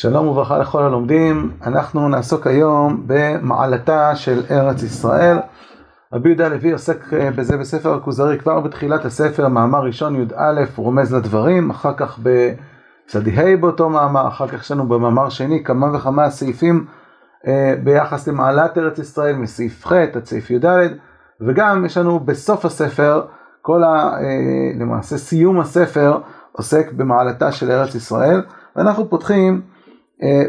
שלום וברכה לכל הלומדים, אנחנו נעסוק היום במעלתה של ארץ ישראל. רבי יהודה הלוי עוסק בזה בספר הכוזרי כבר בתחילת הספר, מאמר ראשון י"א רומז לדברים, אחר כך בצדי ה' באותו מאמר, אחר כך יש לנו במאמר שני כמה וכמה סעיפים ביחס למעלת ארץ ישראל, מסעיף ח' עד סעיף י"ד, וגם יש לנו בסוף הספר, כל ה... למעשה סיום הספר עוסק במעלתה של ארץ ישראל, ואנחנו פותחים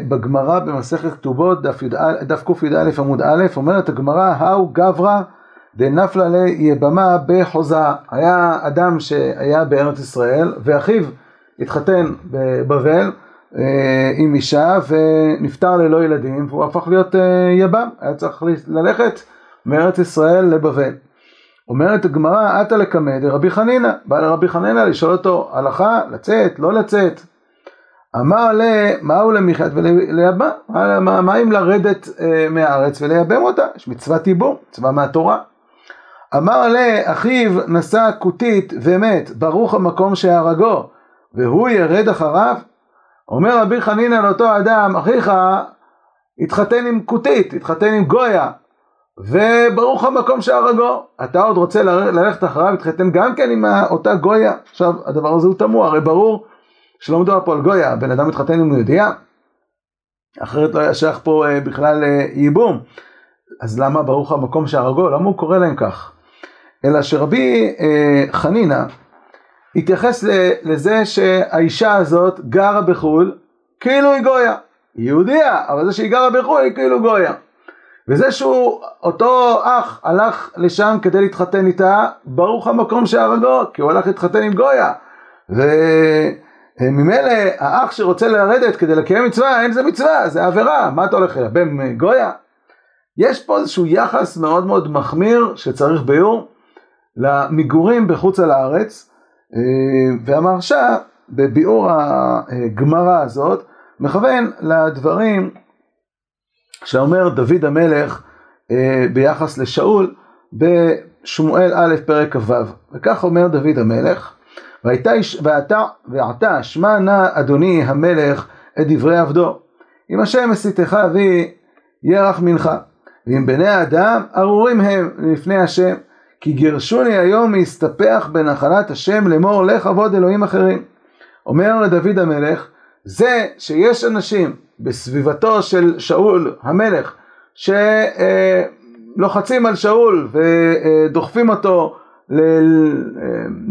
בגמרא במסכת כתובות, דף קי"א עמוד א', אומרת הגמרא, האו גברא דנפלה ליבמה בחוזה. היה אדם שהיה בארץ ישראל, ואחיו התחתן בבבל עם אישה ונפטר ללא ילדים, והוא הפך להיות יבם, היה צריך ללכת מארץ ישראל לבבל. אומרת הגמרא, עתה לקמא דרבי חנינא, בא לרבי חנינא לשאול אותו, הלכה, לצאת, לא לצאת? אמר לה, מהו למחית ולייבם? מה אם לרדת מהארץ ולייבם אותה? יש מצוות ייבום, מצווה מהתורה. אמר לה, אחיו נשא כותית ומת, ברוך המקום שהרגו, והוא ירד אחריו? אומר רבי חנינא לאותו אדם, אחיך התחתן עם כותית, התחתן עם גויה, וברוך המקום שהרגו. אתה עוד רוצה ללכת אחריו, התחתן גם כן עם אותה גויה. עכשיו, הדבר הזה הוא תמוה, הרי ברור שלא מדובר פה על גויה, בן אדם מתחתן עם יהודייה, אחרת לא היה שייך פה בכלל ייבום. אז למה ברוך המקום שהרגו? למה הוא קורא להם כך? אלא שרבי חנינא התייחס לזה שהאישה הזאת גרה בחו"ל כאילו היא גויה. היא יהודייה, אבל זה שהיא גרה בחו"ל היא כאילו גויה. וזה שהוא, אותו אח הלך לשם כדי להתחתן איתה, ברוך המקום שהרגו, כי הוא הלך להתחתן עם גויה. ו... ממילא האח שרוצה לרדת כדי לקיים מצווה, אין זה מצווה, זה עבירה, מה אתה הולך לייבם גויה? יש פה איזשהו יחס מאוד מאוד מחמיר שצריך ביור למגורים בחוץ על הארץ, והמרשה בביאור הגמרא הזאת מכוון לדברים שאומר דוד המלך ביחס לשאול בשמואל א' פרק כ"ו, וכך אומר דוד המלך ועתה, ועתה שמע נא אדוני המלך את דברי עבדו. אם השם מסיתך אבי ירח מנחה. ואם בני האדם ארורים הם לפני השם כי גירשוני היום להסתפח בנחלת השם לאמור לך עבוד אלוהים אחרים. אומר לדוד המלך זה שיש אנשים בסביבתו של שאול המלך שלוחצים על שאול ודוחפים אותו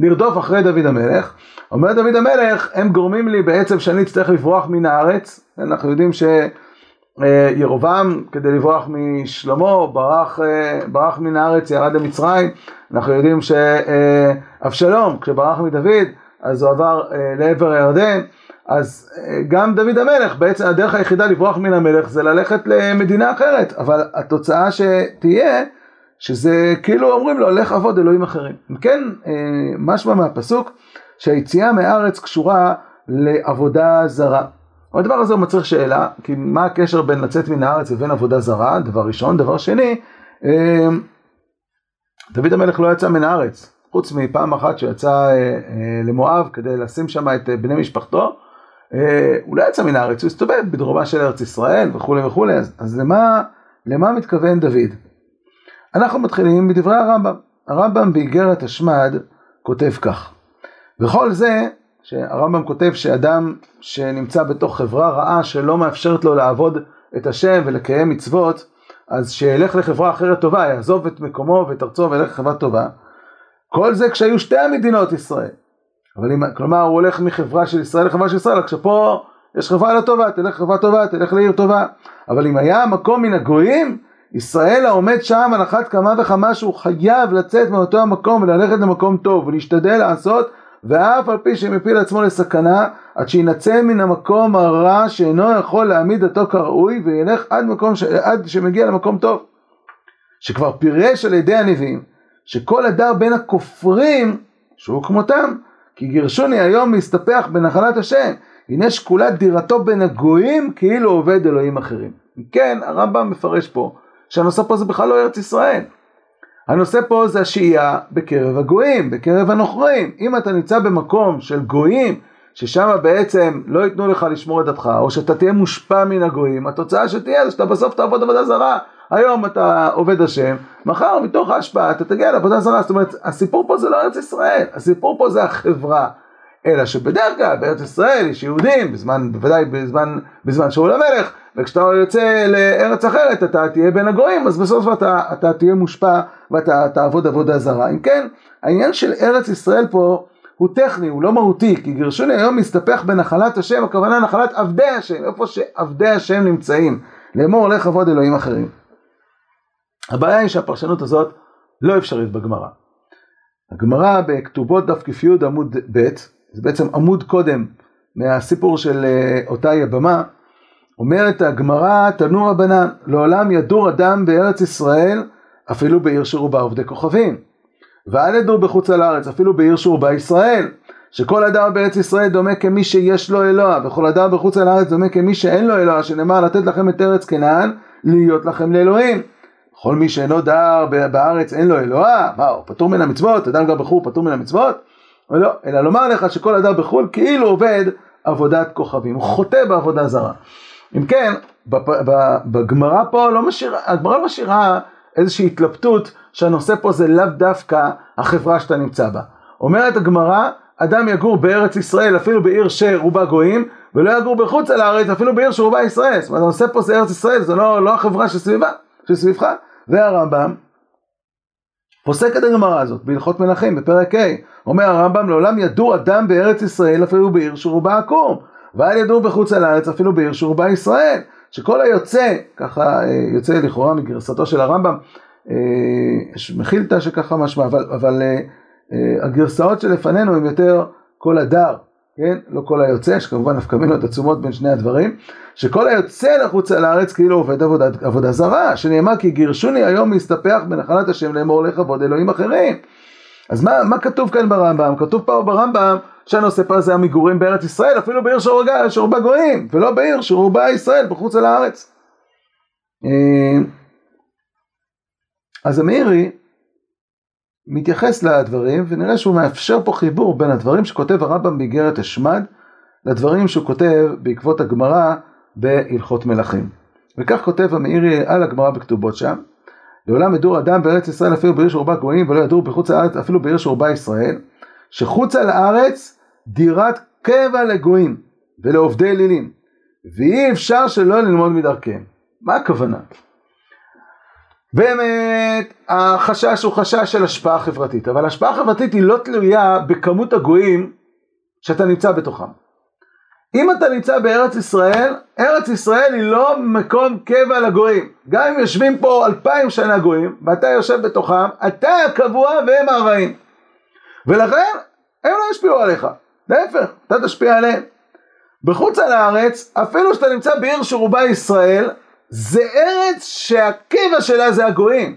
לרדוף אחרי דוד המלך, אומר דוד המלך, הם גורמים לי בעצם שאני אצטרך לברוח מן הארץ, אנחנו יודעים שירובעם כדי לברוח משלמה ברח, ברח מן הארץ, ירד למצרים, אנחנו יודעים שאבשלום כשברח מדוד אז הוא עבר לעבר הירדן, אז גם דוד המלך בעצם הדרך היחידה לברוח מן המלך זה ללכת למדינה אחרת, אבל התוצאה שתהיה שזה כאילו אומרים לו לך עבוד אלוהים אחרים. אם כן, משמע מהפסוק שהיציאה מהארץ קשורה לעבודה זרה. הדבר הזה הוא מצריך שאלה, כי מה הקשר בין לצאת מן הארץ לבין עבודה זרה, דבר ראשון. דבר שני, דוד המלך לא יצא מן הארץ, חוץ מפעם אחת שיצא למואב כדי לשים שם את בני משפחתו, הוא לא יצא מן הארץ, הוא הסתובב בדרומה של ארץ ישראל וכולי וכולי, אז, אז למה, למה מתכוון דוד? אנחנו מתחילים בדברי הרמב"ם. הרמב"ם באיגרת השמד כותב כך: וכל זה שהרמב"ם כותב שאדם שנמצא בתוך חברה רעה שלא מאפשרת לו לעבוד את השם ולקיים מצוות, אז שילך לחברה אחרת טובה, יעזוב את מקומו ואת ארצו וילך לחברה טובה. כל זה כשהיו שתי המדינות ישראל. אבל אם, כלומר הוא הולך מחברה של ישראל לחברה של ישראל, כשפה יש חברה לא טובה, תלך לחברה טובה, תלך לעיר טובה. אבל אם היה מקום מן הגויים, ישראל העומד שם על אחת כמה וכמה שהוא חייב לצאת מאותו המקום וללכת למקום טוב ולהשתדל לעשות ואף על פי שמפיל עצמו לסכנה עד שינצא מן המקום הרע שאינו יכול להעמיד אותו כראוי וילך עד, מקום ש... עד שמגיע למקום טוב. שכבר פירש על ידי הנביאים שכל הדר בין הכופרים שהוא כמותם כי גירשוני היום להסתפח בנחלת השם הנה שקולת דירתו בין הגויים כאילו עובד אלוהים אחרים. כן הרמב"ם מפרש פה שהנושא פה זה בכלל לא ארץ ישראל. הנושא פה זה השהייה בקרב הגויים, בקרב הנוכרים. אם אתה נמצא במקום של גויים ששם בעצם לא ייתנו לך לשמור את דתך, או שאתה תהיה מושפע מן הגויים, התוצאה שתהיה זה שאתה בסוף תעבוד עבודה זרה. היום אתה עובד השם, מחר מתוך ההשפעה אתה תגיע לעבודה זרה. זאת אומרת, הסיפור פה זה לא ארץ ישראל, הסיפור פה זה החברה. אלא שבדרך כלל בארץ ישראל יש יהודים, בזמן, בוודאי בזמן, בזמן שאול המלך, וכשאתה יוצא לארץ אחרת אתה תהיה בין הגויים, אז בסוף אתה, אתה תהיה מושפע ואתה תעבוד עבודה זרה. אם כן, העניין של ארץ ישראל פה הוא טכני, הוא לא מהותי, כי גירשוני היום מסתפח בנחלת השם, הכוונה נחלת עבדי השם, איפה שעבדי השם נמצאים, לאמור הולך עבוד אלוהים אחרים. הבעיה היא שהפרשנות הזאת לא אפשרית בגמרא. הגמרא בכתובות דף כ"י עמוד ב', זה בעצם עמוד קודם מהסיפור של אה, אותה יבמה, אומרת הגמרא תנו רבנן, לעולם ידור אדם בארץ ישראל אפילו בעיר שרובה עובדי כוכבים. ואל ידור בחוץ על הארץ אפילו בעיר שרובה ישראל. שכל אדם בארץ ישראל דומה כמי שיש לו אלוה, וכל אדם בחוץ על הארץ דומה כמי שאין לו אלוה, שנאמר לתת לכם את ארץ כנען, להיות לכם לאלוהים. כל מי שאינו דר בארץ אין לו אלוה, מה הוא פטור מן המצוות, אדם גר בחו"ל פטור מן המצוות? לא, אלא לומר לך שכל אדם בחו"ל כאילו עובד עבודת כוכבים, הוא חוטא בעבודה זרה. אם כן, בגמרא פה לא משאירה, הגמרא לא משאירה איזושהי התלבטות שהנושא פה זה לאו דווקא החברה שאתה נמצא בה. אומרת הגמרא, אדם יגור בארץ ישראל אפילו בעיר שרובה גויים, ולא יגור בחוץ על הארץ אפילו בעיר שרובה ישראל. זאת אומרת, הנושא פה זה ארץ ישראל, זה לא, לא החברה שסביבה, שסביבך. והרמב"ם פוסק את הגמרא הזאת בהלכות מלכים בפרק ה', אומר הרמב"ם לעולם ידור אדם בארץ ישראל אפילו בעיר שרובה עקום, ואל ידור בחוץ על הארץ אפילו בעיר שרובה ישראל, שכל היוצא, ככה אה, יוצא לכאורה מגרסתו של הרמב"ם, אה, יש מחילתא שככה משמע, אבל, אבל אה, הגרסאות שלפנינו הם יותר כל הדר, כן? לא כל היוצא, יש כמובן נפקא מינות עצומות בין שני הדברים, שכל היוצא לחוץ לארץ כאילו עובד עבודה, עבודה זרה, שנאמר כי גירשוני היום להסתפח בנחלת השם לאמור לכבוד אלוהים אחרים. אז מה, מה כתוב כאן ברמב"ם? כתוב פה ברמב"ם שהנושא פה זה המגורים בארץ ישראל, אפילו בעיר שרובה גויים, ולא בעיר שרובה ישראל בחוץ על הארץ. אה, אז המאירי מתייחס לדברים ונראה שהוא מאפשר פה חיבור בין הדברים שכותב הרמב"ם באיגרת השמד לדברים שהוא כותב בעקבות הגמרא בהלכות מלכים. וכך כותב המאירי על הגמרא בכתובות שם לעולם ידור אדם בארץ ישראל אפילו בעיר שרובה גויים ולא ידור בחוץ לארץ אפילו בעיר שרובה ישראל שחוצה לארץ דירת קבע לגויים ולעובדי אלילים ואי אפשר שלא ללמוד מדרכיהם. מה הכוונה? באמת החשש הוא חשש של השפעה חברתית, אבל השפעה חברתית היא לא תלויה בכמות הגויים שאתה נמצא בתוכם. אם אתה נמצא בארץ ישראל, ארץ ישראל היא לא מקום קבע לגויים. גם אם יושבים פה אלפיים שנה גויים, ואתה יושב בתוכם, אתה הקבוע והם הרעים. ולכן, הם לא ישפיעו עליך. להפך, אתה תשפיע עליהם. בחוץ על הארץ, אפילו שאתה נמצא בעיר שרובה ישראל, זה ארץ שהקבע שלה זה הגויים.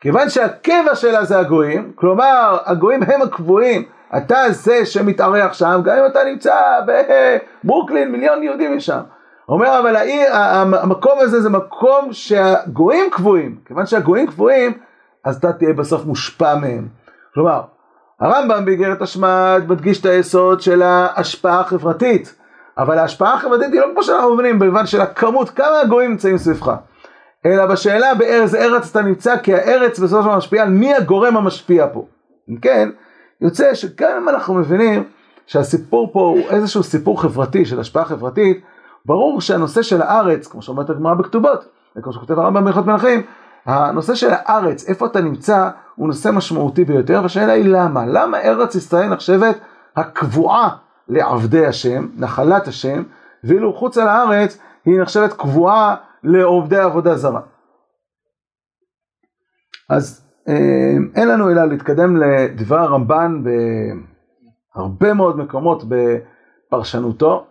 כיוון שהקבע שלה זה הגויים, כלומר הגויים הם הקבועים, אתה זה שמתארח שם, גם אם אתה נמצא בברוקלין, מיליון יהודים יש שם. אומר אבל העיר, המקום הזה זה מקום שהגויים קבועים, כיוון שהגויים קבועים, אז אתה תהיה בסוף מושפע מהם. כלומר, הרמב"ם באיגרת השמד מדגיש את היסוד של ההשפעה החברתית. אבל ההשפעה החברתית היא לא כמו שאנחנו מבינים במובן של הכמות, כמה הגויים נמצאים סביבך. אלא בשאלה באיזה ארץ אתה נמצא, כי הארץ בסופו של דבר משפיעה על מי הגורם המשפיע פה. אם כן, יוצא שגם אם אנחנו מבינים שהסיפור פה הוא איזשהו סיפור חברתי של השפעה חברתית, ברור שהנושא של הארץ, כמו שאומרת הגמרא בכתובות, וכמו שכותב הרמב"ם בהלכות מלכים, הנושא של הארץ, איפה אתה נמצא, הוא נושא משמעותי ביותר, והשאלה היא למה? למה ארץ ישראל נחשבת הקבועה לעבדי השם, נחלת השם, ואילו חוץ על הארץ היא נחשבת קבועה לעובדי עבודה זרה. אז אה, אין לנו אלא להתקדם לדבר הרמב"ן בהרבה מאוד מקומות בפרשנותו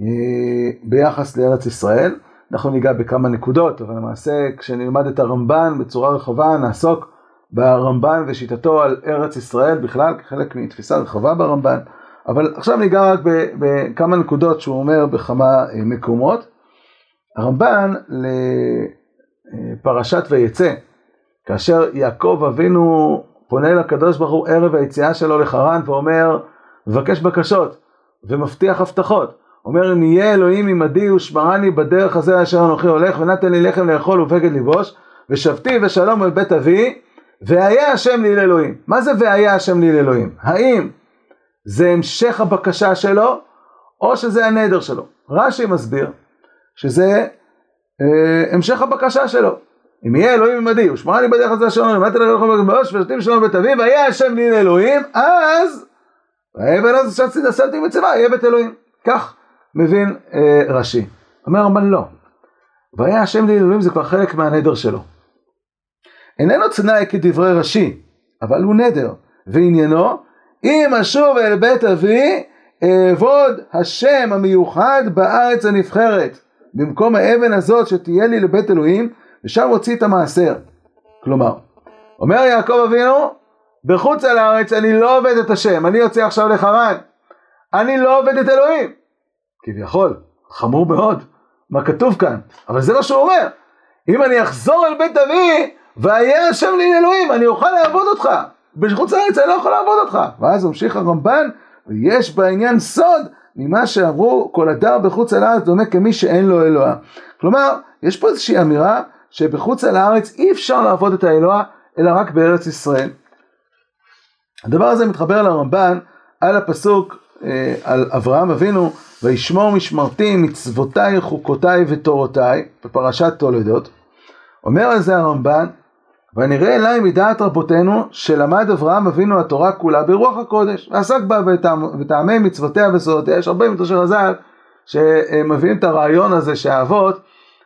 אה, ביחס לארץ ישראל. אנחנו ניגע בכמה נקודות, אבל למעשה כשנלמד את הרמב"ן בצורה רחבה נעסוק ברמב"ן ושיטתו על ארץ ישראל בכלל כחלק מתפיסה רחבה ברמב"ן. אבל עכשיו ניגע רק בכמה נקודות שהוא אומר בכמה אה, מקומות. הרמב"ן לפרשת ויצא, כאשר יעקב אבינו פונה לקדוש ברוך הוא ערב היציאה שלו לחרן ואומר, מבקש בקשות. ומבטיח הבטחות. אומר אם יהיה אלוהים עמדי ושמרני בדרך הזה אשר אנוכי הולך ונתן לי לחם לאכול ובגד לבוש ושבתי ושלום אל בית אבי והיה השם לי לאלוהים. מה זה והיה השם לי לאלוהים? האם זה המשך הבקשה שלו או שזה הנדר שלו? רש"י מסביר שזה אה, המשך הבקשה שלו. אם יהיה אלוהים עמדי ושמרני בדרך הזה לי לחם לאכול ובגד לבוש ושבתי ושלום בית אבי והיה השם לי לאלוהים אז ויבן אז שצתי נשאתי מצווה יהיה בית אלוהים. כך מבין אה, רש"י. אומר רמב"ן לא. והיה השם לאלוהים זה כבר חלק מהנדר שלו. איננו תנאי כדברי רש"י, אבל הוא נדר, ועניינו אם אשוב אל בית אבי אעבוד השם המיוחד בארץ הנבחרת במקום האבן הזאת שתהיה לי לבית אלוהים ושם הוציא את המעשר. כלומר, אומר יעקב אבינו בחוץ על הארץ אני לא עובד את השם, אני יוצא עכשיו לחרן, אני לא עובד את אלוהים. כביכול, חמור מאוד, מה כתוב כאן, אבל זה מה שהוא אומר. אם אני אחזור אל בית אבי, והיה השם לי אלוהים, אני אוכל לעבוד אותך. בחוץ לארץ אני לא יכול לעבוד אותך. ואז ממשיך הרמב"ן, ויש בעניין סוד ממה שאמרו כל הדר בחוץ על הארץ דומה כמי שאין לו אלוה. כלומר, יש פה איזושהי אמירה שבחוץ על הארץ אי אפשר לעבוד את האלוה, אלא רק בארץ ישראל. הדבר הזה מתחבר לרמב"ן על הפסוק אה, על אברהם אבינו, וישמור משמרתי מצוותיי חוקותיי ותורותיי, בפרשת תולדות. אומר על זה הרמב"ן, ונראה אליי מדעת רבותינו, שלמד אברהם אבינו התורה כולה ברוח הקודש, ועסק בה וטעמי מצוותיה וסודותיה, יש הרבה מתושי חז"ל שמביאים את הרעיון הזה שהאבות,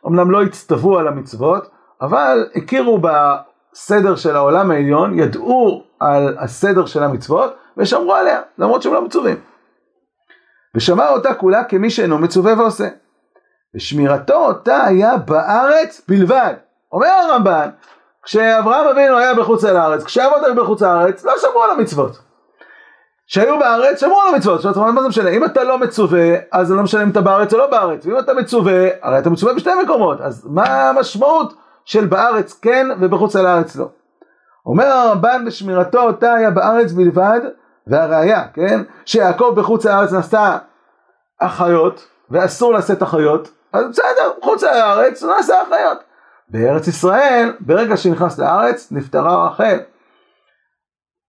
אמנם לא הצטוו על המצוות, אבל הכירו בסדר של העולם העליון, ידעו על הסדר של המצוות, ושמרו עליה, למרות שהם לא מצווים. ושמר אותה כולה כמי שאינו מצווה ועושה. ושמירתו אותה היה בארץ בלבד. אומר הרמב"ן, כשאברהם אבינו היה בחוץ לארץ, כשאבות היו בחוץ לארץ, לא שמרו על המצוות. כשהיו בארץ, שמרו על המצוות. זאת אומרת, מה זה משנה? אם אתה לא מצווה, אז זה לא משנה אם אתה בארץ או לא בארץ. ואם אתה מצווה, הרי אתה מצווה בשתי מקומות. אז מה המשמעות של בארץ כן ובחוץ לארץ לא? אומר הרמב"ן בשמירתו אותה היה בארץ בלבד, והראיה, כן, שיעקב בחוץ לארץ נשא אחיות, ואסור לשאת אחיות, אז בסדר, חוץ לארץ נשא אחיות. בארץ ישראל, ברגע שנכנס לארץ, נפטרה רחל.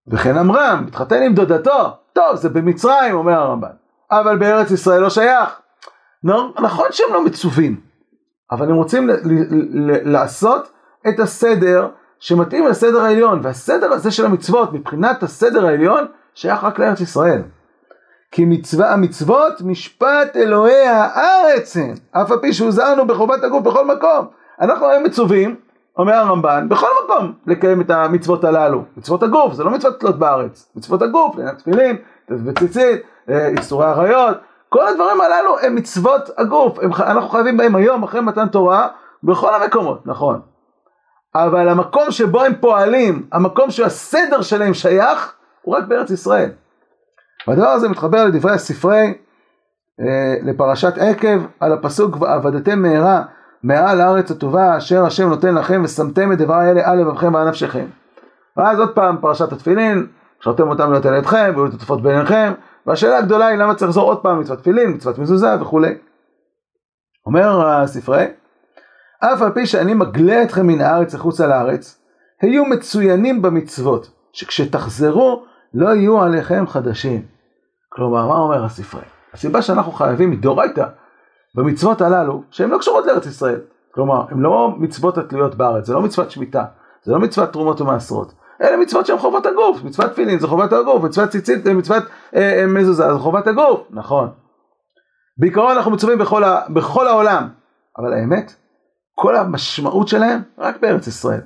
וכן עמרם, התחתן עם דודתו, טוב, זה במצרים, אומר הרמב"ן, אבל בארץ ישראל לא שייך. נכון שהם לא מצווים, אבל הם רוצים לעשות את הסדר שמתאים לסדר העליון, והסדר הזה של המצוות, מבחינת הסדר העליון, שייך רק לארץ ישראל. כי מצווה המצוות משפט אלוהי הארץ הן, אף על פי שהוזרנו בחובת הגוף בכל מקום. אנחנו היום מצווים, אומר הרמב"ן, בכל מקום לקיים את המצוות הללו. מצוות הגוף, זה לא מצוות תלות בארץ. מצוות הגוף, לעניין תפילין, וציצית, אה, איסורי עריות, כל הדברים הללו הם מצוות הגוף. הם, אנחנו חייבים בהם היום, אחרי מתן תורה, בכל המקומות, נכון. אבל המקום שבו הם פועלים, המקום שהסדר שלהם שייך, הוא רק בארץ ישראל. והדבר הזה מתחבר לדברי הספרי, אה, לפרשת עקב, על הפסוק ועבדתם מהרה מעל הארץ הטובה אשר השם נותן לכם ושמתם את דברי האלה על לבבכם ועל נפשכם. ואז עוד פעם פרשת התפילין, שרתם אותם להיות על ידכם והיו תטפות ביניכם, והשאלה הגדולה היא למה צריך לחזור עוד פעם מצוות תפילין, מצוות מזוזה וכולי. אומר הספרי, אף על פי שאני מגלה אתכם מן הארץ החוצה לארץ, היו מצוינים במצוות, שכשתחזרו לא יהיו עליכם חדשים. כלומר, מה אומר הספרי? הסיבה שאנחנו חייבים מדאורייתא במצוות הללו, שהן לא קשורות לארץ ישראל. כלומר, הן לא מצוות התלויות בארץ, זה לא מצוות שמיטה, זה לא מצוות תרומות ומעשרות. אלה מצוות שהן חובות הגוף, מצוות תפילין זה חובת הגוף, מצוות ציצית, מצוות אה, אה, מזוזה זה חובת הגוף, נכון. בעיקרון אנחנו מצווים בכל, ה, בכל העולם, אבל האמת, כל המשמעות שלהם רק בארץ ישראל.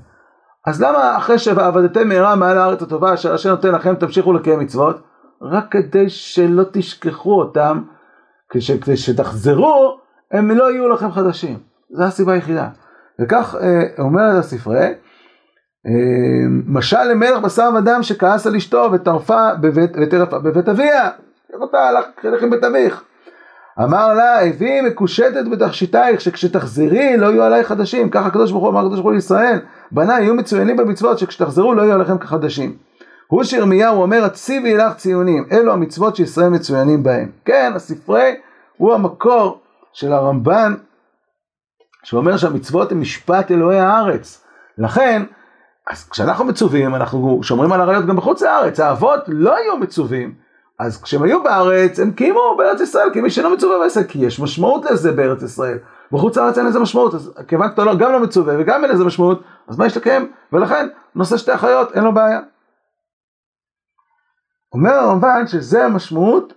אז למה אחרי שעבדתם מהרה מעל הארץ הטובה אשר השם נותן לכם תמשיכו לקיים מצוות? רק כדי שלא תשכחו אותם, כדי שתחזרו הם לא יהיו לכם חדשים. זו הסיבה היחידה. וכך אה, אומרת הספרי, אה, משל למלך בשר ודם שכעס על אשתו וטרפה בבית, וטרפה בבית אביה, אותה הלך חלק עם בית אביך. אמר לה, הביא מקושטת בתכשיטייך, שכשתחזרי לא יהיו עלייך חדשים. ככה הקדוש ברוך הוא אמר הקדוש ברוך הוא לישראל, בניי יהיו מצוינים במצוות, שכשתחזרו לא יהיו עליכם כחדשים. הוא שירמיהו אומר, הציבי לך ציונים, אלו המצוות שישראל מצוינים בהם. כן, הספרי הוא המקור של הרמב"ן, שאומר שהמצוות הן משפט אלוהי הארץ. לכן, אז כשאנחנו מצווים, אנחנו שומרים על עריות גם בחוץ לארץ. האבות לא היו מצווים, אז כשהם היו בארץ, הם קיימו בארץ ישראל, כי מי שלא מצווה בעסק, כי יש משמעות לזה בארץ ישראל. בחוץ לארץ אין לזה משמעות, אז כיוון שאתה לא, גם לא מצווה וגם אין לזה משמעות, אז מה יש לקיים? ולכן, נושא שתי אחיות, אין לו בעיה. אומר הרמב"ן שזה המשמעות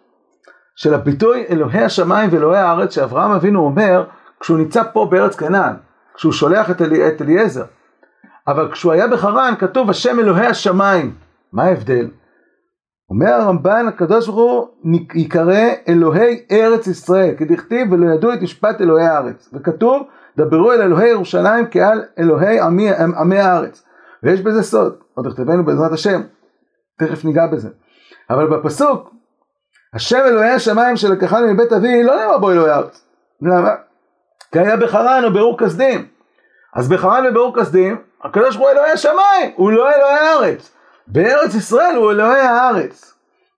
של הביטוי אלוהי השמיים ואלוהי הארץ שאברהם אבינו אומר כשהוא נמצא פה בארץ כנען, כשהוא שולח את, אלי, את אליעזר. אבל כשהוא היה בחרן כתוב השם אלוהי השמיים. מה ההבדל? אומר הרמב"ן הקדוש ברוך הוא ייקרא אלוהי ארץ ישראל כדכתיב ולא ידעו את משפט אלוהי הארץ וכתוב דברו אל אלוהי ירושלים כעל אלוהי עמי, עמי הארץ ויש בזה סוד עוד תכתבנו בעזרת השם תכף ניגע בזה אבל בפסוק השם אלוהי השמיים שלקחנו מבית אבי לא נאמר בו אלוהי הארץ למה? כי היה בחרן או ברור כסדים אז בחרן וברור כסדים הקדוש ברוך הוא אלוהי השמיים הוא לא אלוהי הארץ בארץ ישראל הוא אלוהי הארץ.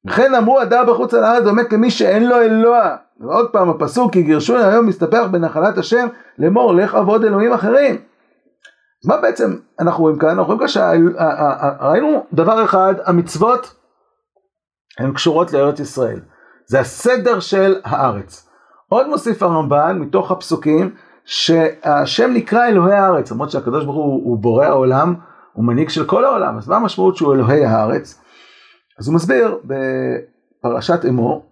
לכן אמרו הדר בחוץ על הארץ דומה כמי שאין לו אלוה. ועוד פעם הפסוק כי גירשו היום מסתפח בנחלת השם לאמור לך עבוד אלוהים אחרים. מה בעצם אנחנו רואים כאן? אנחנו רואים כאן שראינו דבר אחד, המצוות הן קשורות לארץ ישראל. זה הסדר של הארץ. עוד מוסיף הרמב"ן מתוך הפסוקים שהשם נקרא אלוהי הארץ, למרות שהקדוש ברוך הוא, הוא בורא העולם, הוא מנהיג של כל העולם, אז מה המשמעות שהוא אלוהי הארץ? אז הוא מסביר בפרשת אמור,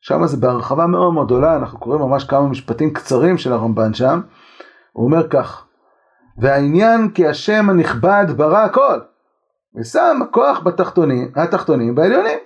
שם זה בהרחבה מאוד מאוד גדולה, אנחנו קוראים ממש כמה משפטים קצרים של הרמב"ן שם, הוא אומר כך, והעניין כי השם הנכבד ברא הכל, ושם הכוח בתחתונים, התחתונים בעליונים.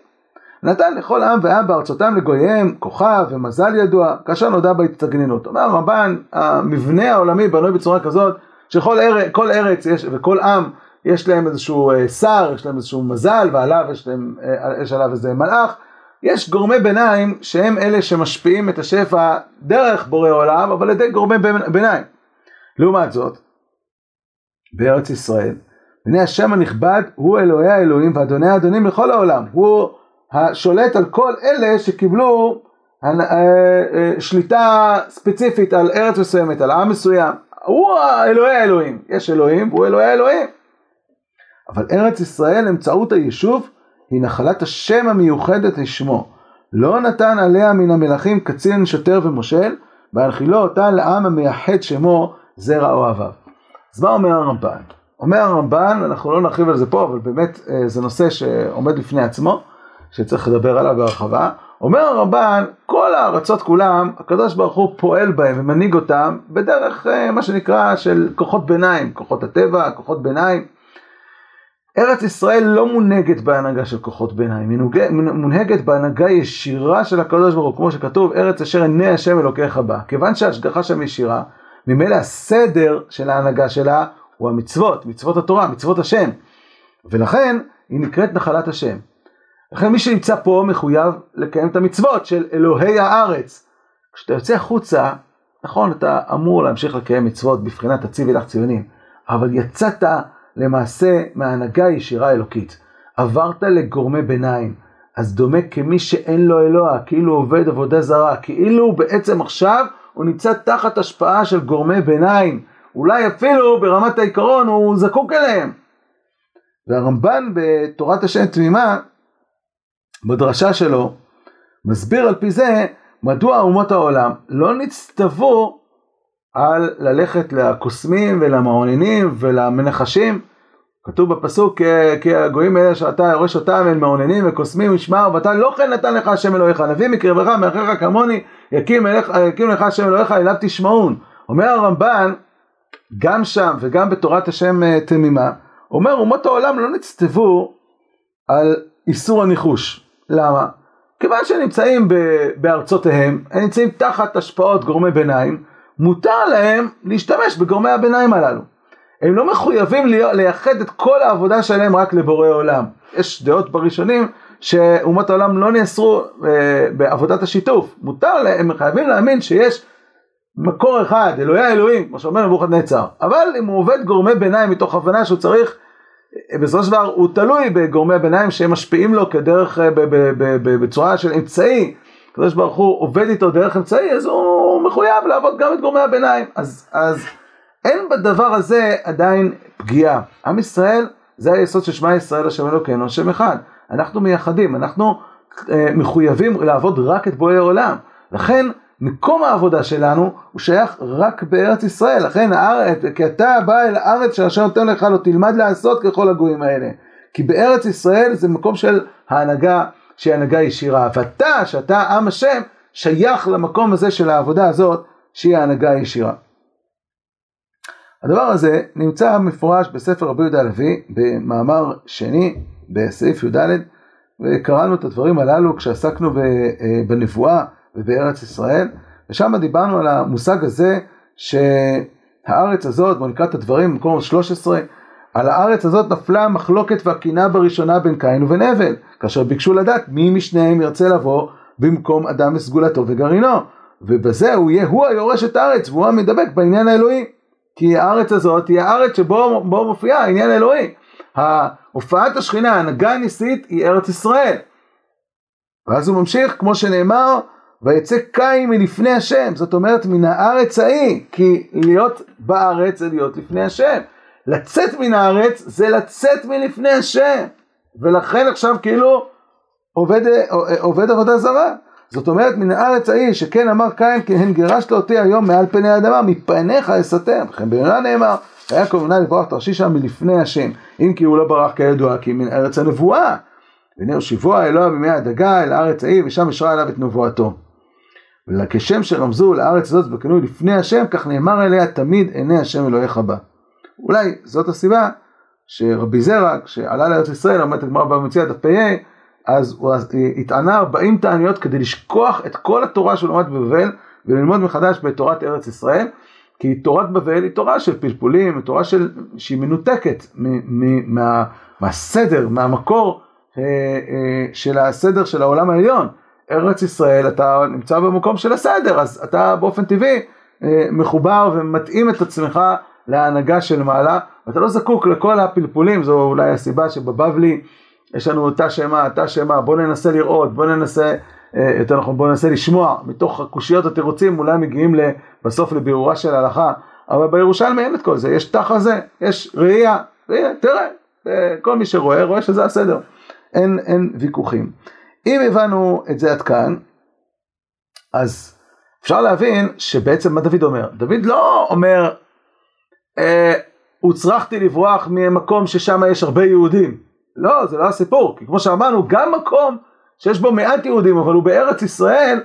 נתן לכל עם ועם בארצותם לגוייהם כוכב ומזל ידוע, כאשר נודע בהתגננות. אומר הרמב"ן, המבנה העולמי בנוי בצורה כזאת, שכל ארץ, ארץ יש, וכל עם יש להם איזשהו אה, שר, יש להם איזשהו מזל, ועליו יש, להם, אה, יש עליו איזה מלאך. יש גורמי ביניים שהם אלה שמשפיעים את השפע דרך בורא עולם, אבל על ידי גורמי ביניים. לעומת זאת, בארץ ישראל, הנה השם הנכבד הוא אלוהי האלוהים ואדוני האדונים לכל העולם. הוא השולט על כל אלה שקיבלו אה, שליטה ספציפית על ארץ מסוימת, על עם מסוים. הוא אלוהי האלוהים. יש אלוהים והוא אלוהי האלוהים. אבל ארץ ישראל אמצעות היישוב היא נחלת השם המיוחדת לשמו. לא נתן עליה מן המלכים קצין, שוטר ומושל, והנחילו אותה לעם המייחד שמו זרע אוהביו. אז מה אומר הרמב"ן? אומר הרמב"ן, אנחנו לא נרחיב על זה פה, אבל באמת אה, זה נושא שעומד בפני עצמו, שצריך לדבר עליו בהרחבה. אומר הרמב"ן, כל הארצות כולם, הקדוש ברוך הוא פועל בהם ומנהיג אותם בדרך אה, מה שנקרא של כוחות ביניים, כוחות הטבע, כוחות ביניים. ארץ ישראל לא מונהגת בהנהגה של כוחות ביניים, היא מונהגת בהנהגה ישירה של הקדוש ברוך הוא, כמו שכתוב, ארץ אשר עיני השם אלוקיך בה. כיוון שההשגחה שם ישירה, ממילא הסדר של ההנהגה שלה הוא המצוות, מצוות התורה, מצוות השם. ולכן היא נקראת נחלת השם. לכן מי שנמצא פה מחויב לקיים את המצוות של אלוהי הארץ. כשאתה יוצא החוצה, נכון, אתה אמור להמשיך לקיים מצוות בבחינת הציבי לך ציונים, אבל יצאת למעשה מהנהגה ישירה אלוקית. עברת לגורמי ביניים, אז דומה כמי שאין לו אלוה, כאילו עובד עבודה זרה, כאילו בעצם עכשיו הוא נמצא תחת השפעה של גורמי ביניים, אולי אפילו ברמת העיקרון הוא זקוק אליהם. והרמב"ן בתורת השם תמימה, בדרשה שלו, מסביר על פי זה מדוע אומות העולם לא נצטוו על ללכת לקוסמים ולמעוננים ולמנחשים. כתוב בפסוק, כי הגויים האלה שאתה יורש אותם הם מעוננים וקוסמים משמר ואתה לא כן נתן לך השם אלוהיך, נביא מקרבך מאחיך כמוני יקים, אליך, יקים לך השם אלוהיך אליו תשמעון. אומר הרמב"ן, גם שם וגם בתורת השם אה, תמימה, אומר אומות העולם לא נצטוו על איסור הניחוש. למה? כיוון שהם נמצאים בארצותיהם, הם נמצאים תחת השפעות גורמי ביניים, מותר להם להשתמש בגורמי הביניים הללו. הם לא מחויבים לייחד את כל העבודה שלהם רק לבורא עולם. יש דעות בראשונים שאומות העולם לא נאסרו אה, בעבודת השיתוף. מותר להם, הם חייבים להאמין שיש מקור אחד, אלוהי האלוהים, כמו שאומר נבוכדנצר. אבל אם הוא עובד גורמי ביניים מתוך הבנה שהוא צריך בסופו של דבר הוא תלוי בגורמי הביניים שהם משפיעים לו כדרך, בצורה של אמצעי, הקדוש ברוך הוא עובד איתו דרך אמצעי, אז הוא מחויב לעבוד גם את גורמי הביניים. אז, אז אין בדבר הזה עדיין פגיעה. עם ישראל, זה היסוד של שמע ישראל השם אלוקינו, השם אחד. אנחנו מייחדים, אנחנו אה, מחויבים לעבוד רק את בואי העולם. לכן, מקום העבודה שלנו הוא שייך רק בארץ ישראל, לכן הארץ, כי אתה בא אל הארץ שהשם נותן לך לא תלמד לעשות ככל הגויים האלה. כי בארץ ישראל זה מקום של ההנהגה שהיא הנהגה ישירה, ואתה, שאתה עם השם, שייך למקום הזה של העבודה הזאת, שהיא ההנהגה הישירה. הדבר הזה נמצא מפורש בספר רבי יהודה הלוי, במאמר שני, בסעיף י"ד, וקראנו את הדברים הללו כשעסקנו אה, בנבואה ובארץ ישראל, ושם דיברנו על המושג הזה שהארץ הזאת, בואו נקרא את הדברים במקום 13, על הארץ הזאת נפלה המחלוקת והקינה בראשונה בין קין ובין הבל, כאשר ביקשו לדעת מי משניהם ירצה לבוא במקום אדם מסגולתו וגרעינו, ובזה הוא יהיה הוא היורש את הארץ והוא המדבק בעניין האלוהי. כי הארץ הזאת היא הארץ שבו מופיע העניין האלוהי. הופעת השכינה, ההנהגה הניסית היא ארץ ישראל. ואז הוא ממשיך, כמו שנאמר, ויצא קין מלפני השם, זאת אומרת מן הארץ ההיא, כי להיות בארץ זה להיות לפני השם. לצאת מן הארץ זה לצאת מלפני השם. ולכן עכשיו כאילו עובד, עובד עבודה זרה. זאת אומרת מן הארץ ההיא שכן אמר קין כי הן גירשת אותי היום מעל פני האדמה מפניך אסתם. וכן ביונה נאמר היה כוונה לברוח תרשישה מלפני השם אם כי הוא לא ברח כידוע כי מן ארץ הנבואה. והנה הושיבו האלוה בימי הדגה אל הארץ ההיא ושם אשרה אליו את נבואתו. וכשם שרמזו לארץ הזאת בכינוי לפני השם כך נאמר אליה תמיד עיני השם אלוהיך בה. אולי זאת הסיבה שרבי זרע כשעלה לארץ ישראל אומרת הגמרא במציאה דף פ"ה אז הוא התענה 40 תעניות כדי לשכוח את כל התורה שהוא למד בבבל וללמוד מחדש בתורת ארץ ישראל כי תורת בבל היא תורה של פלפולים, תורה של, שהיא מנותקת מה, מהסדר, מהמקור אה, אה, של הסדר של העולם העליון. ארץ ישראל אתה נמצא במקום של הסדר אז אתה באופן טבעי אה, מחובר ומתאים את עצמך להנהגה של מעלה ואתה לא זקוק לכל הפלפולים זו אולי הסיבה שבבבלי יש לנו תא שמה, תא שמה, בוא ננסה לראות, בוא ננסה, אה, יותר נכון, בוא ננסה לשמוע, מתוך הקושיות התירוצים אולי מגיעים בסוף לבירורה של ההלכה, אבל בירושלמי אין את כל זה, יש תח הזה, יש ראייה, והנה, תראה, אה, כל מי שרואה, רואה שזה הסדר, אין, אין ויכוחים. אם הבנו את זה עד כאן, אז אפשר להבין שבעצם מה דוד אומר, דוד לא אומר, אה, הוצרכתי לברוח ממקום ששם יש הרבה יהודים, לא, זה לא הסיפור, כי כמו שאמרנו, גם מקום שיש בו מעט יהודים, אבל הוא בארץ ישראל,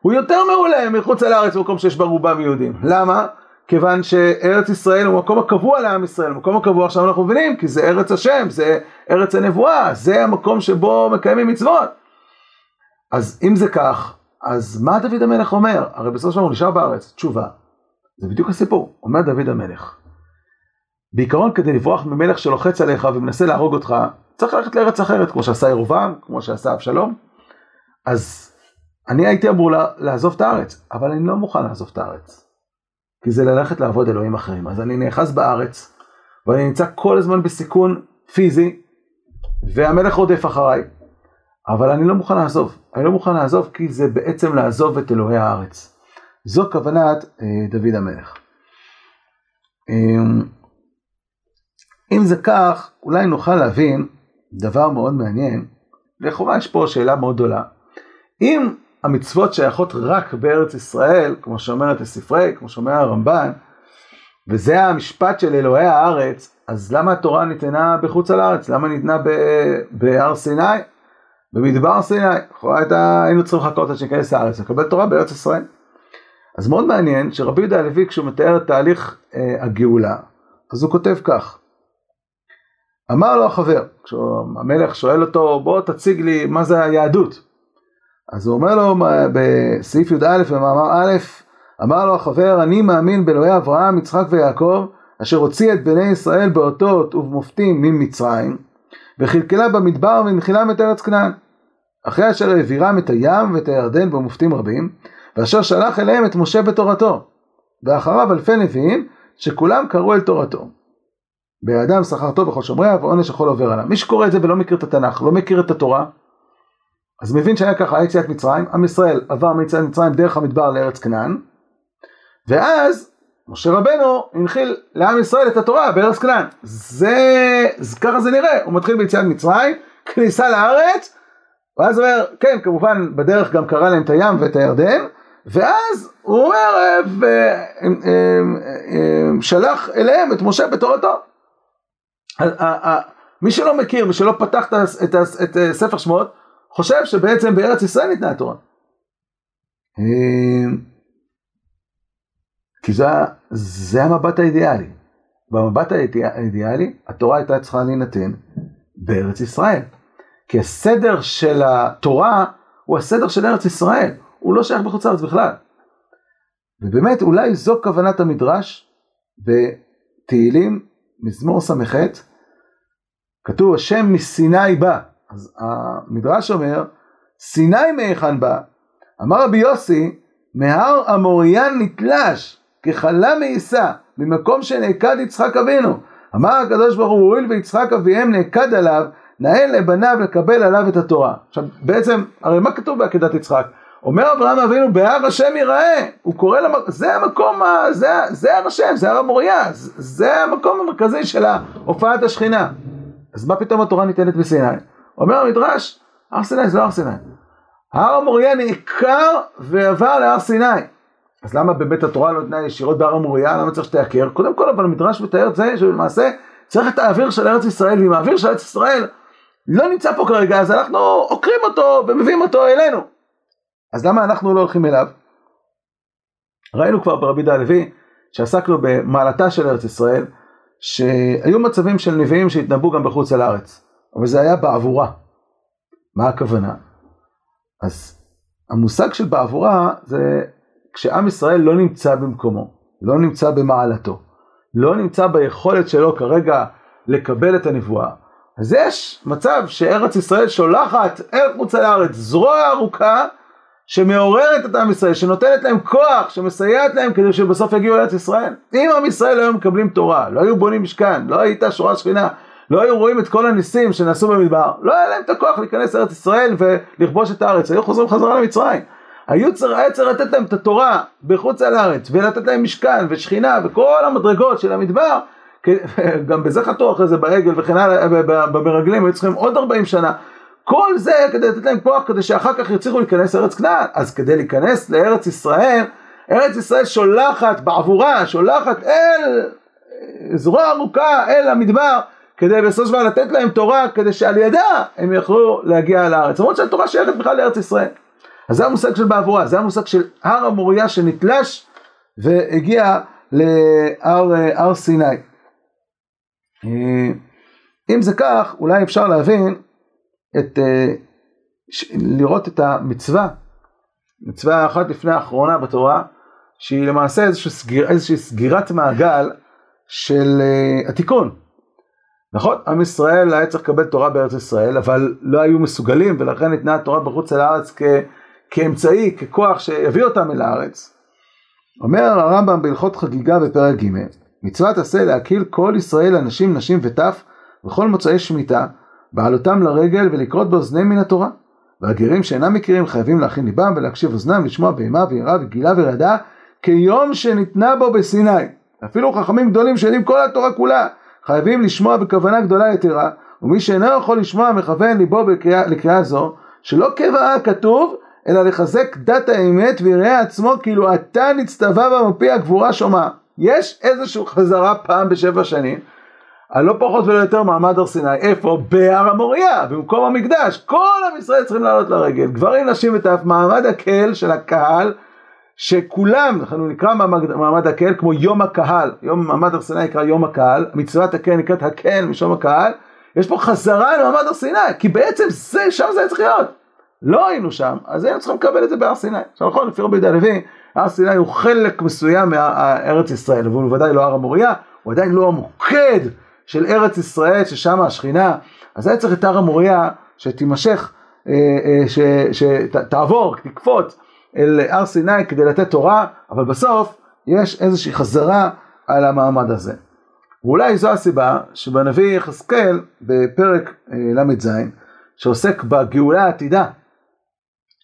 הוא יותר מעולה מחוץ לארץ במקום שיש בה רובם יהודים. למה? כיוון שארץ ישראל הוא מקום הקבוע לעם ישראל, מקום הקבוע עכשיו אנחנו מבינים, כי זה ארץ השם, זה ארץ הנבואה, זה המקום שבו מקיימים מצוות. אז אם זה כך, אז מה דוד המלך אומר? הרי בסופו של דבר הוא נשאר בארץ, תשובה. זה בדיוק הסיפור, אומר דוד המלך. בעיקרון כדי לברוח ממלך שלוחץ עליך ומנסה להרוג אותך, צריך ללכת לארץ אחרת, כמו שעשה ירובעם, כמו שעשה אבשלום. אז אני הייתי אמור לעזוב את הארץ, אבל אני לא מוכן לעזוב את הארץ. כי זה ללכת לעבוד אלוהים אחרים. אז אני נאחז בארץ, ואני נמצא כל הזמן בסיכון פיזי, והמלך רודף אחריי. אבל אני לא מוכן לעזוב. אני לא מוכן לעזוב כי זה בעצם לעזוב את אלוהי הארץ. זו כוונת אה, דוד המלך. אה, אם זה כך, אולי נוכל להבין דבר מאוד מעניין, לכאורה יש פה שאלה מאוד גדולה. אם המצוות שייכות רק בארץ ישראל, כמו שאומרת הספרי, כמו שאומר הרמב"ן, וזה המשפט של אלוהי הארץ, אז למה התורה ניתנה בחוץ על הארץ? למה ניתנה בהר סיני? במדבר סיני, לכאורה היינו צריכים לחכות עד שניכנס לארץ, לקבל תורה בארץ ישראל. אז מאוד מעניין שרבי יהודה הלוי כשהוא מתאר את תהליך אה, הגאולה, אז הוא כותב כך: אמר לו החבר, כשהמלך שואל אותו בוא תציג לי מה זה היהדות. אז הוא אומר לו בסעיף י"א במאמר א', אמר לו החבר אני מאמין באלוהי אברהם, יצחק ויעקב אשר הוציא את בני ישראל באותות ובמופתים ממצרים וכלכלה במדבר ונחילם את ארץ כנען. אחרי אשר העבירם את הים ואת הירדן במופתים רבים ואשר שלח אליהם את משה בתורתו ואחריו אלפי נביאים שכולם קראו אל תורתו. באדם שכר טוב בכל שומריה ועונש יכול עובר עליו. מי שקורא את זה ולא מכיר את התנ"ך, לא מכיר את התורה, אז מבין שהיה ככה, יציאת מצרים, עם ישראל עבר מיציאת מצרים דרך המדבר לארץ כנען, ואז משה רבנו הנחיל לעם ישראל את התורה בארץ כנען. זה, ככה זה נראה, הוא מתחיל ביציאת מצרים, כניסה לארץ, ואז הוא אומר, כן, כמובן בדרך גם קרא להם את הים ואת הירדן, ואז הוא אומר, שלח אליהם את משה בתורתו. מי שלא מכיר, מי שלא פתח את ספר שמות, חושב שבעצם בארץ ישראל ניתנה התורה. כי זה, זה המבט האידיאלי. במבט האידיאלי, התורה הייתה צריכה להינתן בארץ ישראל. כי הסדר של התורה הוא הסדר של ארץ ישראל, הוא לא שייך בחוץ לארץ בכלל. ובאמת, אולי זו כוונת המדרש בתהילים, מזמור ס"ח, כתוב השם מסיני בא. אז המדרש אומר, סיני מהיכן בא? אמר רבי יוסי, מהר אמוריין נתלש, כחלה מעיסה, ממקום שנעקד יצחק אבינו. אמר הקדוש ברוך הוא, הואיל ויצחק אביהם נעקד עליו, נאה לבניו לקבל עליו את התורה. עכשיו, בעצם, הרי מה כתוב בעקדת יצחק? אומר אברהם אבינו, בהר השם יראה, הוא קורא למקום, זה המקום, זה, זה הר השם, זה הר המוריה, זה המקום המרכזי של הופעת השכינה. אז מה פתאום התורה ניתנת בסיני? אומר המדרש, הר סיני זה לא הר סיני. הר המוריה נעקר ועבר להר סיני. אז למה באמת התורה לא נתנה ישירות בהר המוריה? למה צריך שתעקר? קודם כל, אבל המדרש מתאר את זה שלמעשה צריך את האוויר של ארץ ישראל, ועם האוויר של ארץ ישראל לא נמצא פה כרגע, אז אנחנו עוקרים אותו ומביאים אותו אלינו. אז למה אנחנו לא הולכים אליו? ראינו כבר ברבי דה הלוי, שעסקנו במעלתה של ארץ ישראל, שהיו מצבים של נביאים שהתנבאו גם בחוץ על הארץ, אבל זה היה בעבורה. מה הכוונה? אז המושג של בעבורה זה כשעם ישראל לא נמצא במקומו, לא נמצא במעלתו, לא נמצא ביכולת שלו כרגע לקבל את הנבואה. אז יש מצב שארץ ישראל שולחת אל חוץ לארץ זרוע ארוכה שמעוררת את עם ישראל, שנותנת להם כוח, שמסייעת להם כדי שבסוף יגיעו לארץ ישראל. אם עם ישראל היו מקבלים תורה, לא היו בונים משכן, לא הייתה שורה שכינה, לא היו רואים את כל הניסים שנעשו במדבר, לא היה להם את הכוח להיכנס לארץ ישראל ולכבוש את הארץ, היו חוזרים חזרה למצרים. היו היה צריך לתת להם את התורה בחוץ על הארץ, ולתת להם משכן ושכינה וכל המדרגות של המדבר, גם בזה חטאו אחרי זה בעגל וכן הלאה, במרגלים, היו צריכים עוד 40 שנה. כל זה כדי לתת להם כוח כדי שאחר כך יצליחו להיכנס לארץ כנען. אז כדי להיכנס לארץ ישראל, ארץ ישראל שולחת בעבורה, שולחת אל זרוע ארוכה אל המדבר, כדי בסופו של דבר לתת להם תורה, כדי שעל ידה הם יוכלו להגיע לארץ. למרות שהתורה שייכת בכלל לארץ ישראל. אז זה המושג של בעבורה, זה המושג של הר המוריה שנתלש והגיע להר סיני. אם זה כך, אולי אפשר להבין את, לראות את המצווה, מצווה אחת לפני האחרונה בתורה, שהיא למעשה איזושהי, סגיר, סגירת מעגל של התיקון. נכון, עם ישראל היה צריך לקבל תורה בארץ ישראל, אבל לא היו מסוגלים, ולכן ניתנה התורה בחוץ אל הארץ כ... כאמצעי, ככוח שיביא אותם אל הארץ. אומר הרמב"ם בהלכות חגיגה בפרק ג' מצוות עשה להקיל כל ישראל אנשים נשים וטף וכל מוצאי שמיטה בעלותם לרגל ולקרות באוזניהם מן התורה. והגרים שאינם מכירים חייבים להכין ליבם ולהקשיב אוזנם לשמוע בהמה ויראה וגילה ורעדה כיום שניתנה בו בסיני. אפילו חכמים גדולים שיודעים כל התורה כולה חייבים לשמוע בכוונה גדולה יתרה ומי שאינו יכול לשמוע מכוון ליבו בקריאה, לקריאה זו שלא כבאה כתוב אלא לחזק דת האמת ויראה עצמו כאילו אתה נצטווה במפי הגבורה שומע. יש איזושהי חזרה פעם בשבע שנים, על לא פחות ולא יותר מעמד הר סיני, איפה? בהר המוריה, במקום המקדש. כל עם ישראל צריכים לעלות לרגל, גברים, נשים וטף, מעמד הקהל של הקהל, שכולם, הוא נקרא מעמד, מעמד הקהל כמו יום הקהל, יום מעמד הר סיני נקרא יום הקהל, מצוות הקהל נקראת הקהל משום הקהל, יש פה חזרה למעמד הר סיני, כי בעצם זה, שם זה היה צריך להיות. לא היינו שם, אז היינו צריכים לקבל את זה בהר סיני. עכשיו נכון, לפי רבי יהודה הלוי, הר סיני הוא חלק מסוים מארץ ישראל, אבל הוא ודאי לא הר המוריה, הוא עדיין לא המוקד של ארץ ישראל, ששם השכינה, אז היה צריך את הר המוריה שתימשך, אה, אה, שתעבור, תקפוץ אל הר סיני כדי לתת תורה, אבל בסוף יש איזושהי חזרה על המעמד הזה. ואולי זו הסיבה שבנביא יחזקאל בפרק ל"ז, שעוסק בגאולה העתידה,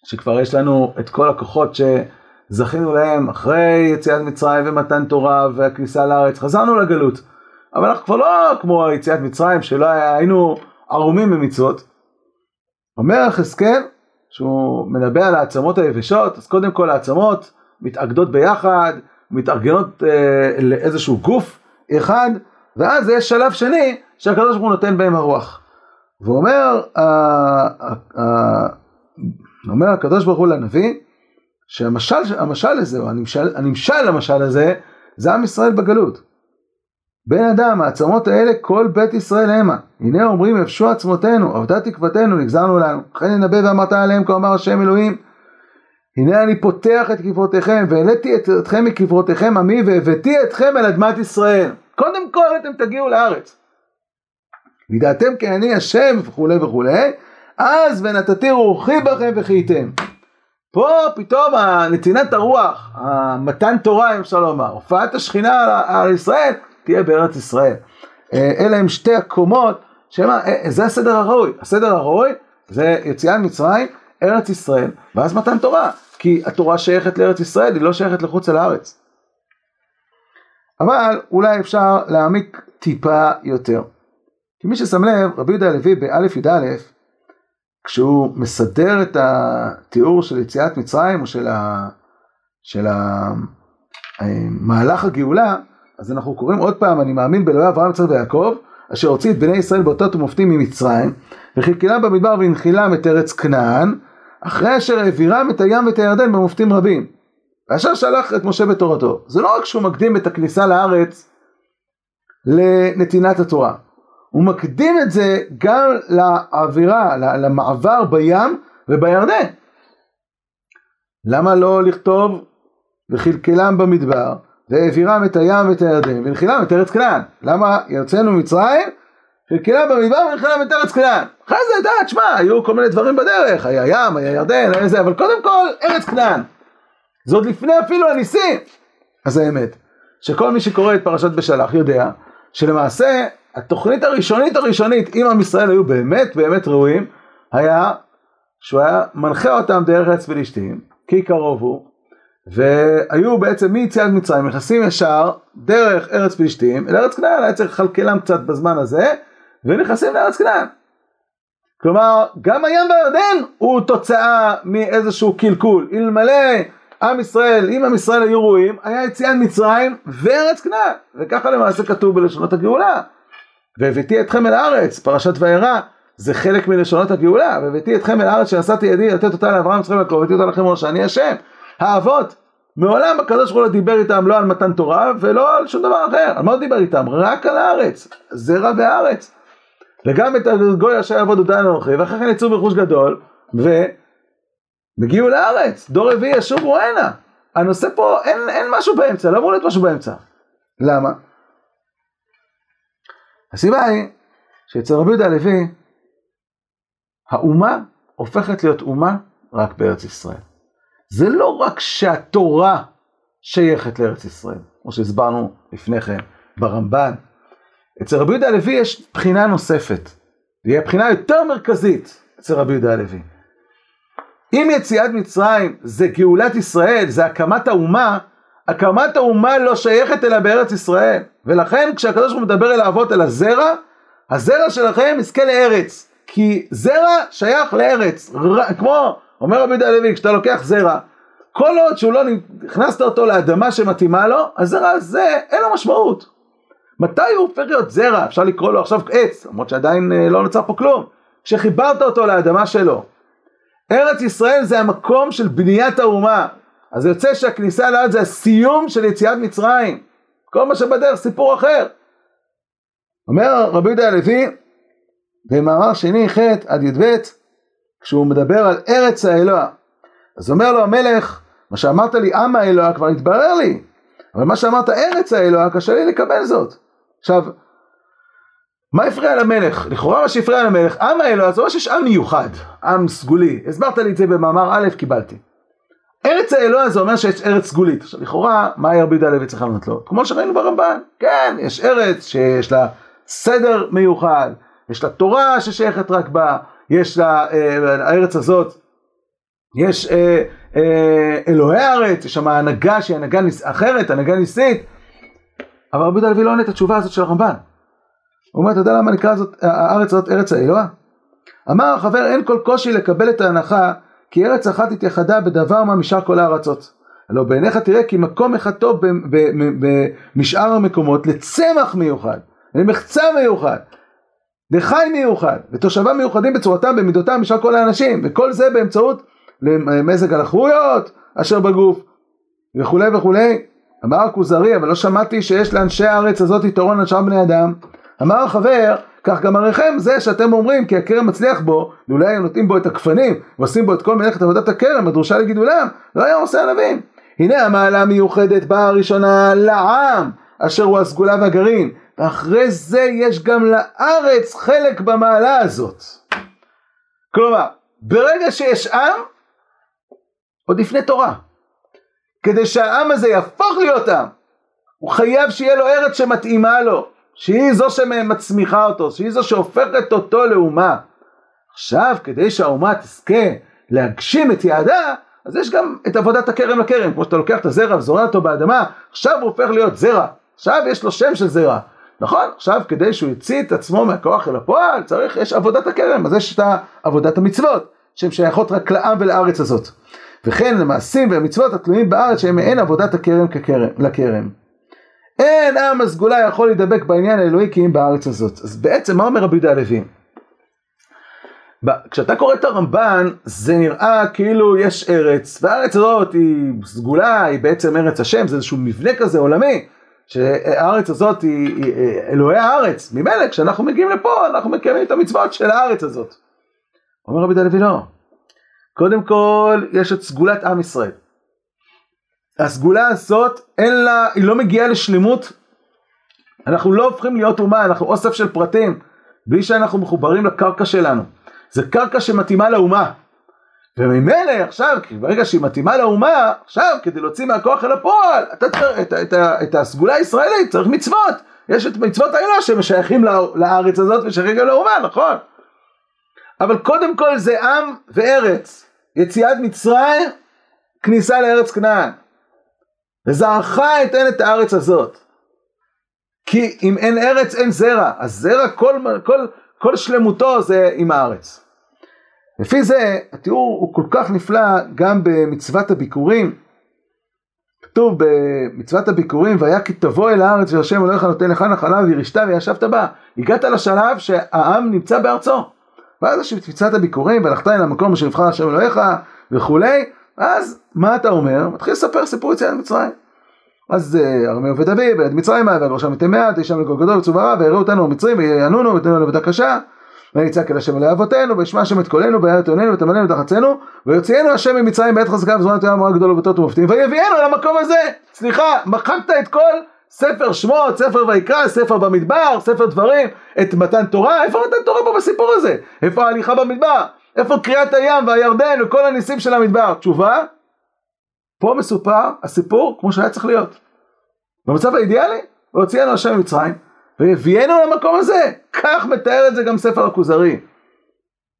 שכבר יש לנו את כל הכוחות שזכינו להם אחרי יציאת מצרים ומתן תורה והכניסה לארץ, חזרנו לגלות. אבל אנחנו כבר לא כמו יציאת מצרים שלא היה, היינו ערומים במצוות. אומר יחזקאל, שהוא מנבא על העצמות היבשות, אז קודם כל העצמות מתאגדות ביחד, מתארגנות אה, לאיזשהו גוף אחד, ואז יש שלב שני שהקדוש ברוך הוא נותן בהם הרוח. ואומר אה, אה, אומר הקדוש ברוך הוא לנביא, שהמשל המשל הזה, או הנמשל, הנמשל למשל הזה, זה עם ישראל בגלות. בן אדם, העצמות האלה כל בית ישראל המה. הנה אומרים יבשו עצמותינו, אבדה תקוותנו, נגזרנו לנו. לכן ננבא ואמרת עליהם כה אמר השם אלוהים. הנה אני פותח את קברותיכם, והעליתי אתכם מקברותיכם עמי, והבאתי אתכם אל אדמת ישראל. קודם כל אתם תגיעו לארץ. וידעתם כי אני השם וכולי וכולי, אז ונתתי רוחי בכם וחייתם. פה פתאום נתינת הרוח, המתן תורה אם אפשר לומר, הופעת השכינה על ישראל, תהיה בארץ ישראל. אה, אלה הם שתי הקומות, שמה, אה, זה הסדר הראוי. הסדר הראוי זה יציאה ממצרים, ארץ ישראל, ואז מתן תורה. כי התורה שייכת לארץ ישראל, היא לא שייכת לחוץ אל הארץ. אבל אולי אפשר להעמיק טיפה יותר. כי מי ששם לב, רבי יהודה הלוי באלף י"א, כשהוא מסדר את התיאור של יציאת מצרים, או של, ה... של ה... מהלך הגאולה, אז אנחנו קוראים עוד פעם, אני מאמין באלוהי אברהם, יצחק ויעקב, אשר הוציא את בני ישראל באותות ומופתים ממצרים, וכלכלם במדבר והנחילם את ארץ כנען, אחרי אשר העבירם את הים ואת הירדן במופתים רבים. ואשר שלח את משה בתורתו. זה לא רק שהוא מקדים את הכניסה לארץ לנתינת התורה, הוא מקדים את זה גם לעבירה, למעבר בים ובירדן. למה לא לכתוב וכלכלם במדבר והעבירם את הים ואת הירדן ונחילם את ארץ כנען? למה יוצאנו ממצרים, כלכלם במדבר ונחילם את ארץ כנען? אחרי זה, יודעת, שמע, היו כל מיני דברים בדרך, היה ים, היה ירדן, היה זה, אבל קודם כל ארץ כנען. זה עוד לפני אפילו הניסים. אז האמת, שכל מי שקורא את פרשת בשלח יודע שלמעשה התוכנית הראשונית הראשונית, אם עם ישראל היו באמת באמת ראויים, היה שהוא היה מנחה אותם דרך ארץ פלישתים, כי קרוב הוא, והיו בעצם מיציאת מצרים נכנסים ישר דרך ארץ פלישתים אל ארץ כנען, היה צריך לכלכלם קצת בזמן הזה, ונכנסים לארץ כנען. כלומר, גם הים והירדן הוא תוצאה מאיזשהו קלקול, אלמלא עם ישראל, אם עם ישראל היו ראויים, היה יציאת מצרים וארץ כנען, וככה למעשה כתוב בלשונות הגאולה. והבאתי אתכם אל הארץ, פרשת וירא, זה חלק מלשונות הגאולה, והבאתי אתכם אל הארץ שנשאתי ידי לתת אותה לאברהם יצחק ויעקב, והבאתי אותה לכם ראש, אני השם. האבות, מעולם הקדוש ברוך הוא לא דיבר איתם לא על מתן תורה ולא על שום דבר אחר, על מה הוא דיבר איתם? רק על הארץ, זרע והארץ. וגם את הגוי אשר יעבוד אותנו אנוכי, ואחרי כן יצאו ברכוש גדול, והגיעו לארץ, דור רביעי ישובו הנה. הנושא פה, אין, אין משהו באמצע, לא אמור להיות משהו באמצע. למה? הסיבה היא שאצל רבי יהודה הלוי האומה הופכת להיות אומה רק בארץ ישראל. זה לא רק שהתורה שייכת לארץ ישראל, כמו שהסברנו לפני כן ברמב"ן. אצל רבי יהודה הלוי יש בחינה נוספת, והיא הבחינה יותר מרכזית אצל רבי יהודה הלוי. אם יציאת מצרים זה גאולת ישראל, זה הקמת האומה, הקמת האומה לא שייכת אלא בארץ ישראל. ולכן כשהקדוש ברוך הוא מדבר אל האבות אל הזרע, הזרע שלכם יזכה לארץ. כי זרע שייך לארץ. ר... כמו, אומר רבי יהודה הלוי, כשאתה לוקח זרע, כל עוד שהוא לא הכנסת אותו לאדמה שמתאימה לו, הזרע הזה אין לו משמעות. מתי הוא הופך להיות זרע? אפשר לקרוא לו עכשיו עץ, למרות שעדיין אה, לא נוצר פה כלום. כשחיברת אותו לאדמה שלו. ארץ ישראל זה המקום של בניית האומה. אז יוצא שהכניסה לארץ זה הסיום של יציאת מצרים. כל מה שבדרך סיפור אחר. אומר רבי יהודה הלוי במאמר שני ח' עד י"ב כשהוא מדבר על ארץ האלוה אז אומר לו המלך מה שאמרת לי עם האלוה כבר התברר לי אבל מה שאמרת ארץ האלוה קשה לי לקבל זאת עכשיו מה הפריע למלך? לכאורה מה שהפריע למלך עם האלוה זה לא שיש עם מיוחד עם סגולי הסברת לי את זה במאמר א' קיבלתי ארץ האלוה זה אומר שיש ארץ סגולית. עכשיו לכאורה, מה היה רבי יהודה הלוי צריך לענות לו? כמו שראינו ברמב"ן, כן, יש ארץ שיש לה סדר מיוחד, יש לה תורה ששייכת רק בה, יש לה, אה, הארץ הזאת, יש אה, אה, אלוהי הארץ, יש שם הנהגה שהיא הנהגה ניס, אחרת, הנהגה ניסית, אבל רבי יהודה הלוי לא עונה את התשובה הזאת של הרמב"ן. הוא אומר, אתה יודע למה נקרא זאת, הארץ הזאת ארץ האלוה? אמר החבר, אין כל קושי לקבל את ההנחה כי ארץ אחת התייחדה בדבר מה משאר כל הארצות. הלא בעיניך תראה כי מקום אחד טוב במשאר המקומות לצמח מיוחד, למחצה מיוחד, לחי מיוחד, ותושביו מיוחדים בצורתם, במידותם, משאר כל האנשים, וכל זה באמצעות מזג הלחרויות אשר בגוף, וכולי וכולי. אמר הכוזרי, אבל לא שמעתי שיש לאנשי הארץ הזאת יתרון על שאר בני אדם. אמר החבר, כך גם עריכם זה שאתם אומרים כי הכרם מצליח בו, ואולי היו נותנים בו את הכפנים, ועושים בו את כל מלאכת עבודת הכרם, הדרושה לגידולם, לא היה עושה ענבים. הנה המעלה המיוחדת באה הראשונה לעם, אשר הוא הסגולה והגרעין, ואחרי זה יש גם לארץ חלק במעלה הזאת. כלומר, ברגע שיש עם, עוד לפני תורה, כדי שהעם הזה יהפוך להיות עם, הוא חייב שיהיה לו ארץ שמתאימה לו. שהיא זו שמצמיחה אותו, שהיא זו שהופכת אותו לאומה. עכשיו, כדי שהאומה תזכה להגשים את יעדה, אז יש גם את עבודת הכרם לכרם, כמו שאתה לוקח את הזרע וזורע אותו באדמה, עכשיו הוא הופך להיות זרע, עכשיו יש לו שם של זרע, נכון? עכשיו כדי שהוא יציא את עצמו מהכוח אל הפועל, צריך, יש עבודת הכרם, אז יש את עבודת המצוות, שהן שייכות רק לעם ולארץ הזאת. וכן למעשים ולמצוות התלויים בארץ שהם מעין עבודת הכרם לכרם. אין עם הסגולה יכול להידבק בעניין האלוהי כי אם בארץ הזאת. אז בעצם מה אומר רבי יהודה הלוי? כשאתה קורא את הרמב"ן זה נראה כאילו יש ארץ והארץ הזאת היא סגולה היא בעצם ארץ השם זה איזשהו מבנה כזה עולמי שהארץ הזאת היא, היא אלוהי הארץ ממילא כשאנחנו מגיעים לפה אנחנו מקיימים את המצוות של הארץ הזאת. אומר רבי דלוי לא קודם כל יש את סגולת עם ישראל הסגולה הזאת, אין לה, היא לא מגיעה לשלמות. אנחנו לא הופכים להיות אומה, אנחנו אוסף של פרטים, בלי שאנחנו מחוברים לקרקע שלנו. זה קרקע שמתאימה לאומה. וממילא עכשיו, ברגע שהיא מתאימה לאומה, עכשיו כדי להוציא מהכוח אל הפועל, אתה צריך את, את, את, את הסגולה הישראלית, צריך מצוות. יש את מצוות האלה שמשייכים לארץ הזאת ושייכים גם לאומה, נכון? אבל קודם כל זה עם וארץ. יציאת מצרים, כניסה לארץ כנען. וזרעך אתן את הארץ הזאת. כי אם אין ארץ אין זרע, אז זרע כל, כל, כל שלמותו זה עם הארץ. לפי זה התיאור הוא כל כך נפלא גם במצוות הביקורים. כתוב במצוות הביקורים והיה כי תבוא אל הארץ והשם אלוהיך נותן לך נחלה וירשת וישבת בה. הגעת לשלב שהעם נמצא בארצו. ואז יש מצוות הביקורים והלכת אל המקום אשר יבחר השם אלוהיך וכולי אז מה אתה אומר? מתחיל לספר סיפור יציאת מצרים. אז ארמי עובד אבי, ביד מצרימה, ועל ראשם מתי מעט, אישם לכל גדול וצוברה, ויראו אותנו המצרים, ויענונו, ויתנו לנו עבודה קשה, ונצעק אל השם אל אבותינו, וישמע השם את קולנו, ויעל את עוננו, ותמלנו ותחצנו, ויוציאנו השם ממצרים בעת חזקה וזמנת יום אמרה גדול ובטות ומופתים, ויביאנו למקום הזה. סליחה, מחקת את כל ספר שמות, ספר ויקרא, ספר במדבר, ספר דברים, את מתן תורה, איפה מתן תורה פה בסיפור הזה? איפה ההליכה במדבר? איפה קריאת הים והירדן וכל הניסים של המדבר? תשובה, פה מסופר הסיפור כמו שהיה צריך להיות. במצב האידיאלי, והוציאנו השם ממצרים, והביאנו למקום הזה. כך מתאר את זה גם ספר הכוזרי.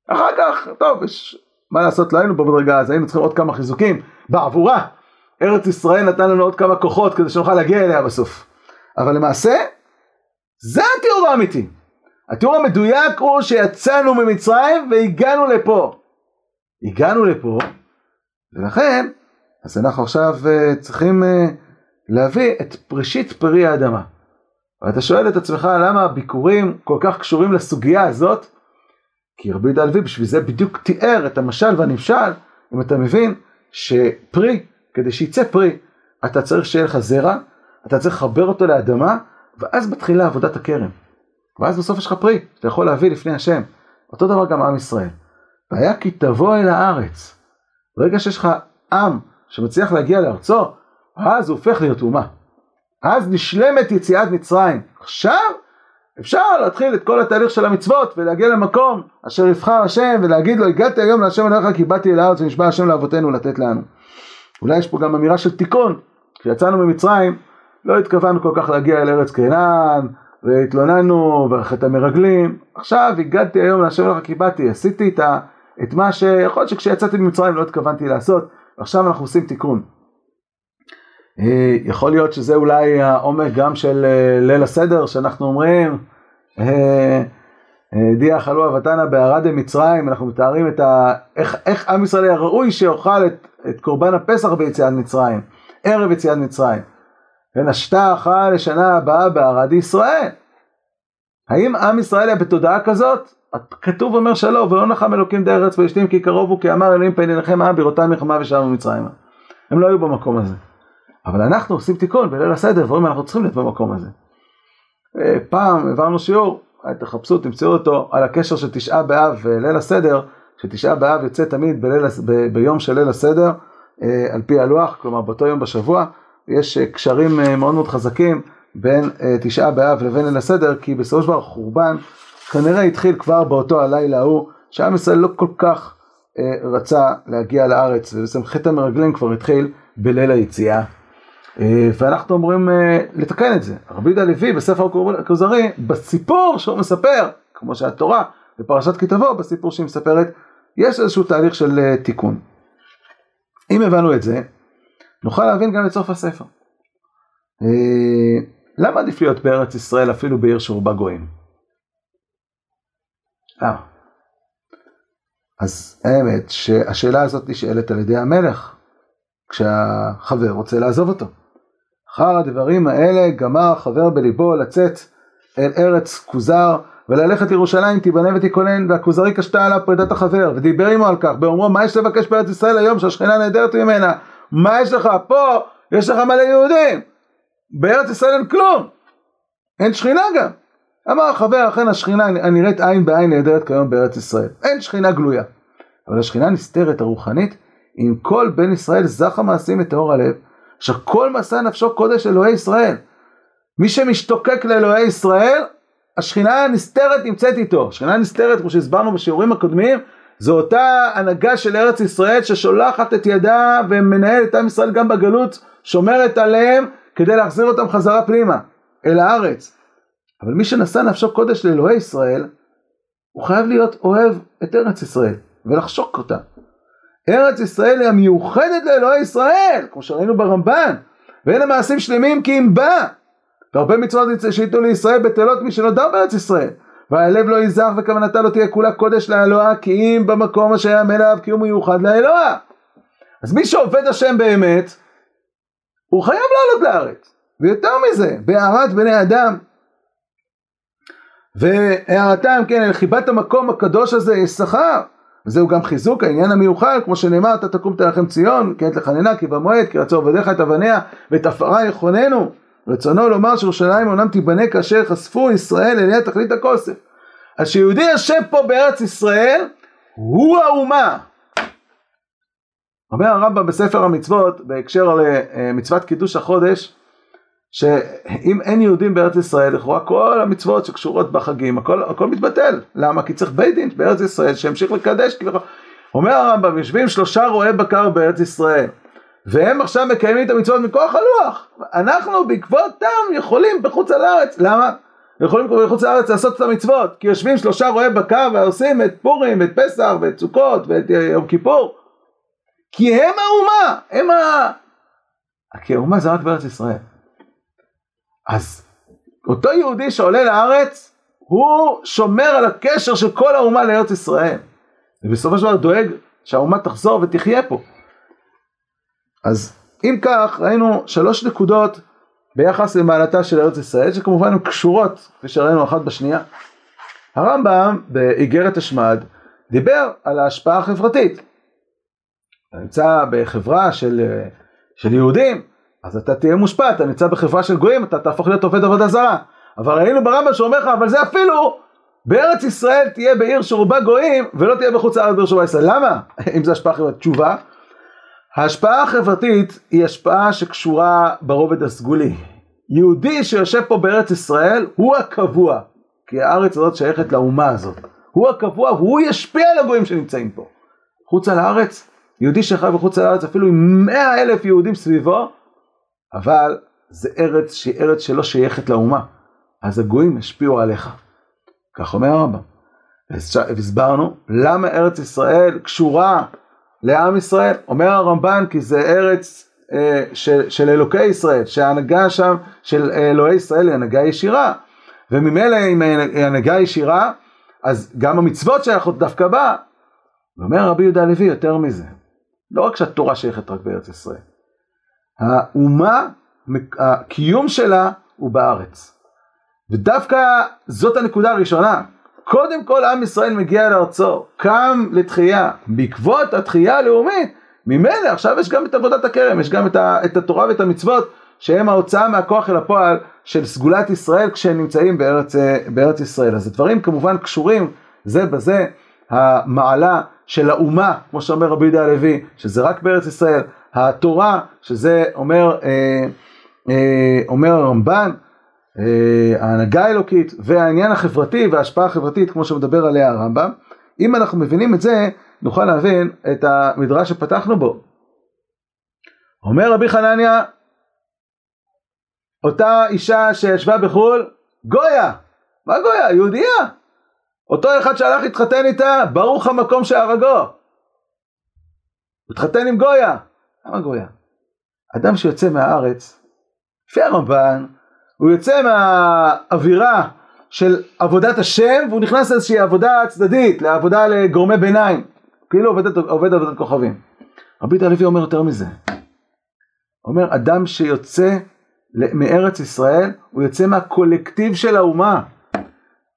אחר כך, טוב, יש מה לעשות, לא היינו פה בדרגה, אז היינו צריכים עוד כמה חיזוקים בעבורה. ארץ ישראל נתן לנו עוד כמה כוחות כדי שנוכל להגיע אליה בסוף. אבל למעשה, זה התיאור האמיתי. התיאור המדויק הוא שיצאנו ממצרים והגענו לפה. הגענו לפה, ולכן, אז אנחנו עכשיו uh, צריכים uh, להביא את פרישית פרי האדמה. ואתה שואל את עצמך למה הביקורים כל כך קשורים לסוגיה הזאת? כי רבי יהודה הלוי בשביל זה בדיוק תיאר את המשל והנמשל, אם אתה מבין שפרי, כדי שיצא פרי, אתה צריך שיהיה לך זרע, אתה צריך לחבר אותו לאדמה, ואז מתחילה עבודת הכרם. ואז בסוף יש לך פרי, שאתה יכול להביא לפני השם. אותו דבר גם עם ישראל. והיה כי תבוא אל הארץ. ברגע שיש לך עם שמצליח להגיע לארצו, אז הוא הופך להיות אומה. אז נשלמת יציאת מצרים. עכשיו אפשר להתחיל את כל התהליך של המצוות ולהגיע למקום אשר יבחר השם ולהגיד לו הגעתי היום להשם אליך כי באתי אל הארץ ונשבע השם לאבותינו לתת לנו. אולי יש פה גם אמירה של תיקון, כשיצאנו ממצרים לא התכוונו כל כך להגיע אל ארץ כנען, והתלוננו, וחטא המרגלים, עכשיו הגעתי היום להשם לך כי באתי, עשיתי את, ה, את מה שיכול להיות שכשיצאתי ממצרים לא התכוונתי לעשות, ועכשיו אנחנו עושים תיקון. אה, יכול להיות שזה אולי העומק גם של אה, ליל הסדר שאנחנו אומרים, אה, חלו אבתנה בערד מצרים, אנחנו מתארים את ה... איך, איך עם ישראל היה ראוי שיאכל את, את קורבן הפסח ביציאת מצרים, ערב יציאת מצרים. ונשתה אחר לשנה הבאה בערד ישראל. האם עם ישראל היה בתודעה כזאת? כתוב אומר שלא, ולא נחם אלוקים דרך ארץ פלישתים כי קרוב הוא כי אמר אלוהים פן עיניכם העם בראותם מלחמה ושבו מצרימה. הם לא היו במקום הזה. אבל אנחנו עושים תיקון בליל הסדר ואומרים אנחנו צריכים להיות במקום הזה. אה, פעם העברנו שיעור, תחפשו, תמצאו אותו, על הקשר של תשעה באב וליל הסדר, שתשעה באב יוצא תמיד בליל, ב, ביום של ליל הסדר, אה, על פי הלוח, כלומר באותו יום בשבוע, יש אה, קשרים מאוד מאוד חזקים בין תשעה באב לבין ליל הסדר, כי בסופו של דבר חורבן כנראה התחיל כבר באותו הלילה ההוא, שעם ישראל לא כל כך רצה להגיע לארץ, ובעצם חטא המרגלים כבר התחיל בליל היציאה. אה, ואנחנו אמורים אה, לתקן את זה. רבי יהודה לוי בספר הכוזרי, בסיפור שהוא מספר, כמו שהתורה בפרשת כי תבוא, בסיפור שהיא מספרת, יש איזשהו תהליך של אה, תיקון. אם הבנו את זה, נוכל להבין גם את סוף הספר. למה עדיף להיות בארץ ישראל אפילו בעיר שרובה גויים? למה? אז האמת שהשאלה הזאת נשאלת על ידי המלך כשהחבר רוצה לעזוב אותו. אחר הדברים האלה גמר חבר בליבו לצאת אל ארץ כוזר וללכת לירושלים תיבנה ותיכונן והכוזרי קשתה עליו פרידת החבר ודיבר עמו על כך באומרו מה יש לבקש בארץ ישראל היום שהשכינה נהדרת ממנה מה יש לך פה? יש לך מלא יהודים. בארץ ישראל אין כלום. אין שכינה גם. אמר החבר אכן השכינה הנראית עין בעין נהדרת כיום בארץ ישראל. אין שכינה גלויה. אבל השכינה נסתרת הרוחנית עם כל בן ישראל זך המעשים את טהור הלב אשר כל מסע נפשו קודש אלוהי ישראל. מי שמשתוקק לאלוהי ישראל, השכינה הנסתרת נמצאת איתו. השכינה הנסתרת, כמו שהסברנו בשיעורים הקודמים, זו אותה הנהגה של ארץ ישראל ששולחת את ידה ומנהלת את עם ישראל גם בגלות, שומרת עליהם כדי להחזיר אותם חזרה פנימה, אל הארץ. אבל מי שנשא נפשו קודש לאלוהי ישראל, הוא חייב להיות אוהב את ארץ ישראל ולחשוק אותה. ארץ ישראל היא המיוחדת לאלוהי ישראל, כמו שראינו ברמב"ן, ואלה מעשים שלמים כי אם בא. והרבה מצוות שייתנו לישראל בטלות מי שנותר בארץ ישראל. והלב לא יזך וכוונתה לא תהיה כולה קודש לאלוהה כי אם במקום אשר יאמן אליו כי הוא מיוחד לאלוהה. אז מי שעובד השם באמת, הוא חייב לעלות לארץ. ויותר מזה, בהערת בני אדם. והערתם, כן, אל חיבת המקום הקדוש הזה יש שכר. וזהו גם חיזוק העניין המיוחד, כמו שנאמר, אתה תקום תלחם ציון, כי עת לחננה, כי במועד, כי רצו עבדיך את אבניה, ואת עפרה יכוננו. רצונו לומר שירושלים אומנם תיבנה כאשר חשפו ישראל אליה תכלית הכוסף. אז שיהודי יושב פה בארץ ישראל, הוא האומה. אומר הרמב"ם בספר המצוות, בהקשר למצוות קידוש החודש, שאם אין יהודים בארץ ישראל, לכאורה כל המצוות שקשורות בחגים, הכל, הכל מתבטל. למה? כי צריך בית דין בארץ ישראל שימשיך לקדש. אומר הרמב"ם, יושבים שלושה רועי בקר בארץ ישראל, והם עכשיו מקיימים את המצוות מכוח הלוח. אנחנו בעקבותם יכולים בחוץ לארץ. למה? יכולים בחוץ לארץ לעשות את המצוות, כי יושבים שלושה רועי בקר ועושים את פורים, את פסח ואת סוכות ואת יום כיפור. כי הם האומה, הם ה... כי האומה זה רק בארץ ישראל. אז אותו יהודי שעולה לארץ, הוא שומר על הקשר של כל האומה לארץ ישראל. ובסופו של דבר דואג שהאומה תחזור ותחיה פה. אז אם כך, ראינו שלוש נקודות ביחס למעלתה של ארץ ישראל, שכמובן הן קשורות, כפי שראינו אחת בשנייה. הרמב"ם באיגרת השמד דיבר על ההשפעה החברתית. נמצא בחברה של, של יהודים, אז אתה תהיה מושפע, אתה נמצא בחברה של גויים, אתה תהפוך להיות עובד עבודה זרה. אבל ראינו ברמב"ם שאומר לך, אבל זה אפילו בארץ ישראל תהיה בעיר שרובה גויים, ולא תהיה בחוץ לארץ בעיר שרובה ישראל. למה? אם זה השפעה חברתית. תשובה, ההשפעה החברתית היא השפעה שקשורה ברובד הסגולי. יהודי שיושב פה בארץ ישראל הוא הקבוע, כי הארץ הזאת שייכת לאומה הזאת. הוא הקבוע, והוא ישפיע על הגויים שנמצאים פה. חוצה לארץ, יהודי שחי בחוץ לארץ אפילו עם מאה אלף יהודים סביבו, אבל זה ארץ שהיא ארץ שלא שייכת לאומה, אז הגויים השפיעו עליך. כך אומר הרמב"ם. והסברנו למה ארץ ישראל קשורה לעם ישראל. אומר הרמב"ן כי זה ארץ אה, של, של אלוקי ישראל, שההנהגה שם של אלוהי ישראל היא הנהגה ישירה. וממילא אם היא הנהגה ישירה, אז גם המצוות שייכות דווקא בה. ואומר רבי יהודה הלוי יותר מזה, לא רק שהתורה שייכת רק בארץ ישראל, האומה, הקיום שלה הוא בארץ. ודווקא זאת הנקודה הראשונה. קודם כל עם ישראל מגיע לארצו, קם לתחייה. בעקבות התחייה הלאומית, ממילא עכשיו יש גם את עבודת הכרם, יש גם את, ה, את התורה ואת המצוות, שהם ההוצאה מהכוח אל הפועל של סגולת ישראל כשהם נמצאים בארץ, בארץ ישראל. אז הדברים כמובן קשורים זה בזה, המעלה של האומה, כמו שאומר רבי יהודה הלוי, שזה רק בארץ ישראל, התורה, שזה אומר, אה, אה, אומר הרמב"ן, אה, ההנהגה האלוקית והעניין החברתי וההשפעה החברתית כמו שמדבר עליה הרמב"ם. אם אנחנו מבינים את זה נוכל להבין את המדרש שפתחנו בו. אומר רבי חנניה אותה אישה שישבה בחו"ל גויה, מה גויה? יהודייה. אותו אחד שהלך להתחתן איתה ברוך המקום שהרגו. התחתן עם גויה. למה גויה? אדם שיוצא מהארץ, לפי הרמב"ן הוא יוצא מהאווירה של עבודת השם והוא נכנס לאיזושהי עבודה צדדית, לעבודה לגורמי ביניים, כאילו עובד, עובד עבודת כוכבים. רבי תל אביב אומר יותר מזה, אומר אדם שיוצא מארץ ישראל, הוא יוצא מהקולקטיב של האומה,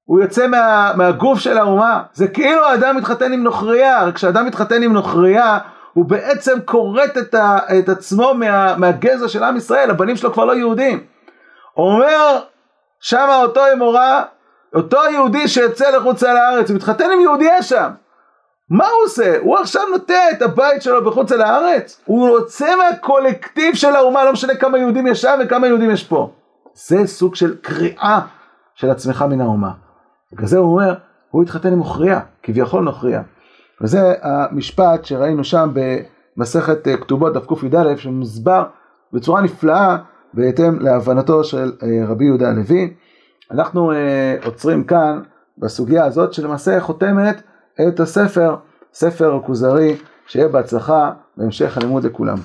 הוא יוצא מה, מהגוף של האומה, זה כאילו האדם מתחתן עם נוכריה, כשאדם מתחתן עם נוכריה הוא בעצם כורת את, את עצמו מה, מהגזע של עם ישראל, הבנים שלו כבר לא יהודים. אומר שמה אותו אמורה, אותו יהודי שיוצא לחוץ לארץ, הוא מתחתן עם יהודייה שם. מה הוא עושה? הוא עכשיו נוטע את הבית שלו בחוץ לארץ? הוא יוצא מהקולקטיב של האומה, לא משנה כמה יהודים יש שם וכמה יהודים יש פה. זה סוג של קריאה של עצמך מן האומה. בגלל זה הוא אומר, הוא התחתן עם נוכריה, כביכול נוכריה. וזה המשפט שראינו שם במסכת כתובות דף קי"א, שמוסבר בצורה נפלאה בהתאם להבנתו של אה, רבי יהודה הלוי. אנחנו אה, עוצרים כאן בסוגיה הזאת שלמעשה חותמת את הספר, ספר הכוזרי, שיהיה בהצלחה בהמשך הלימוד לכולם.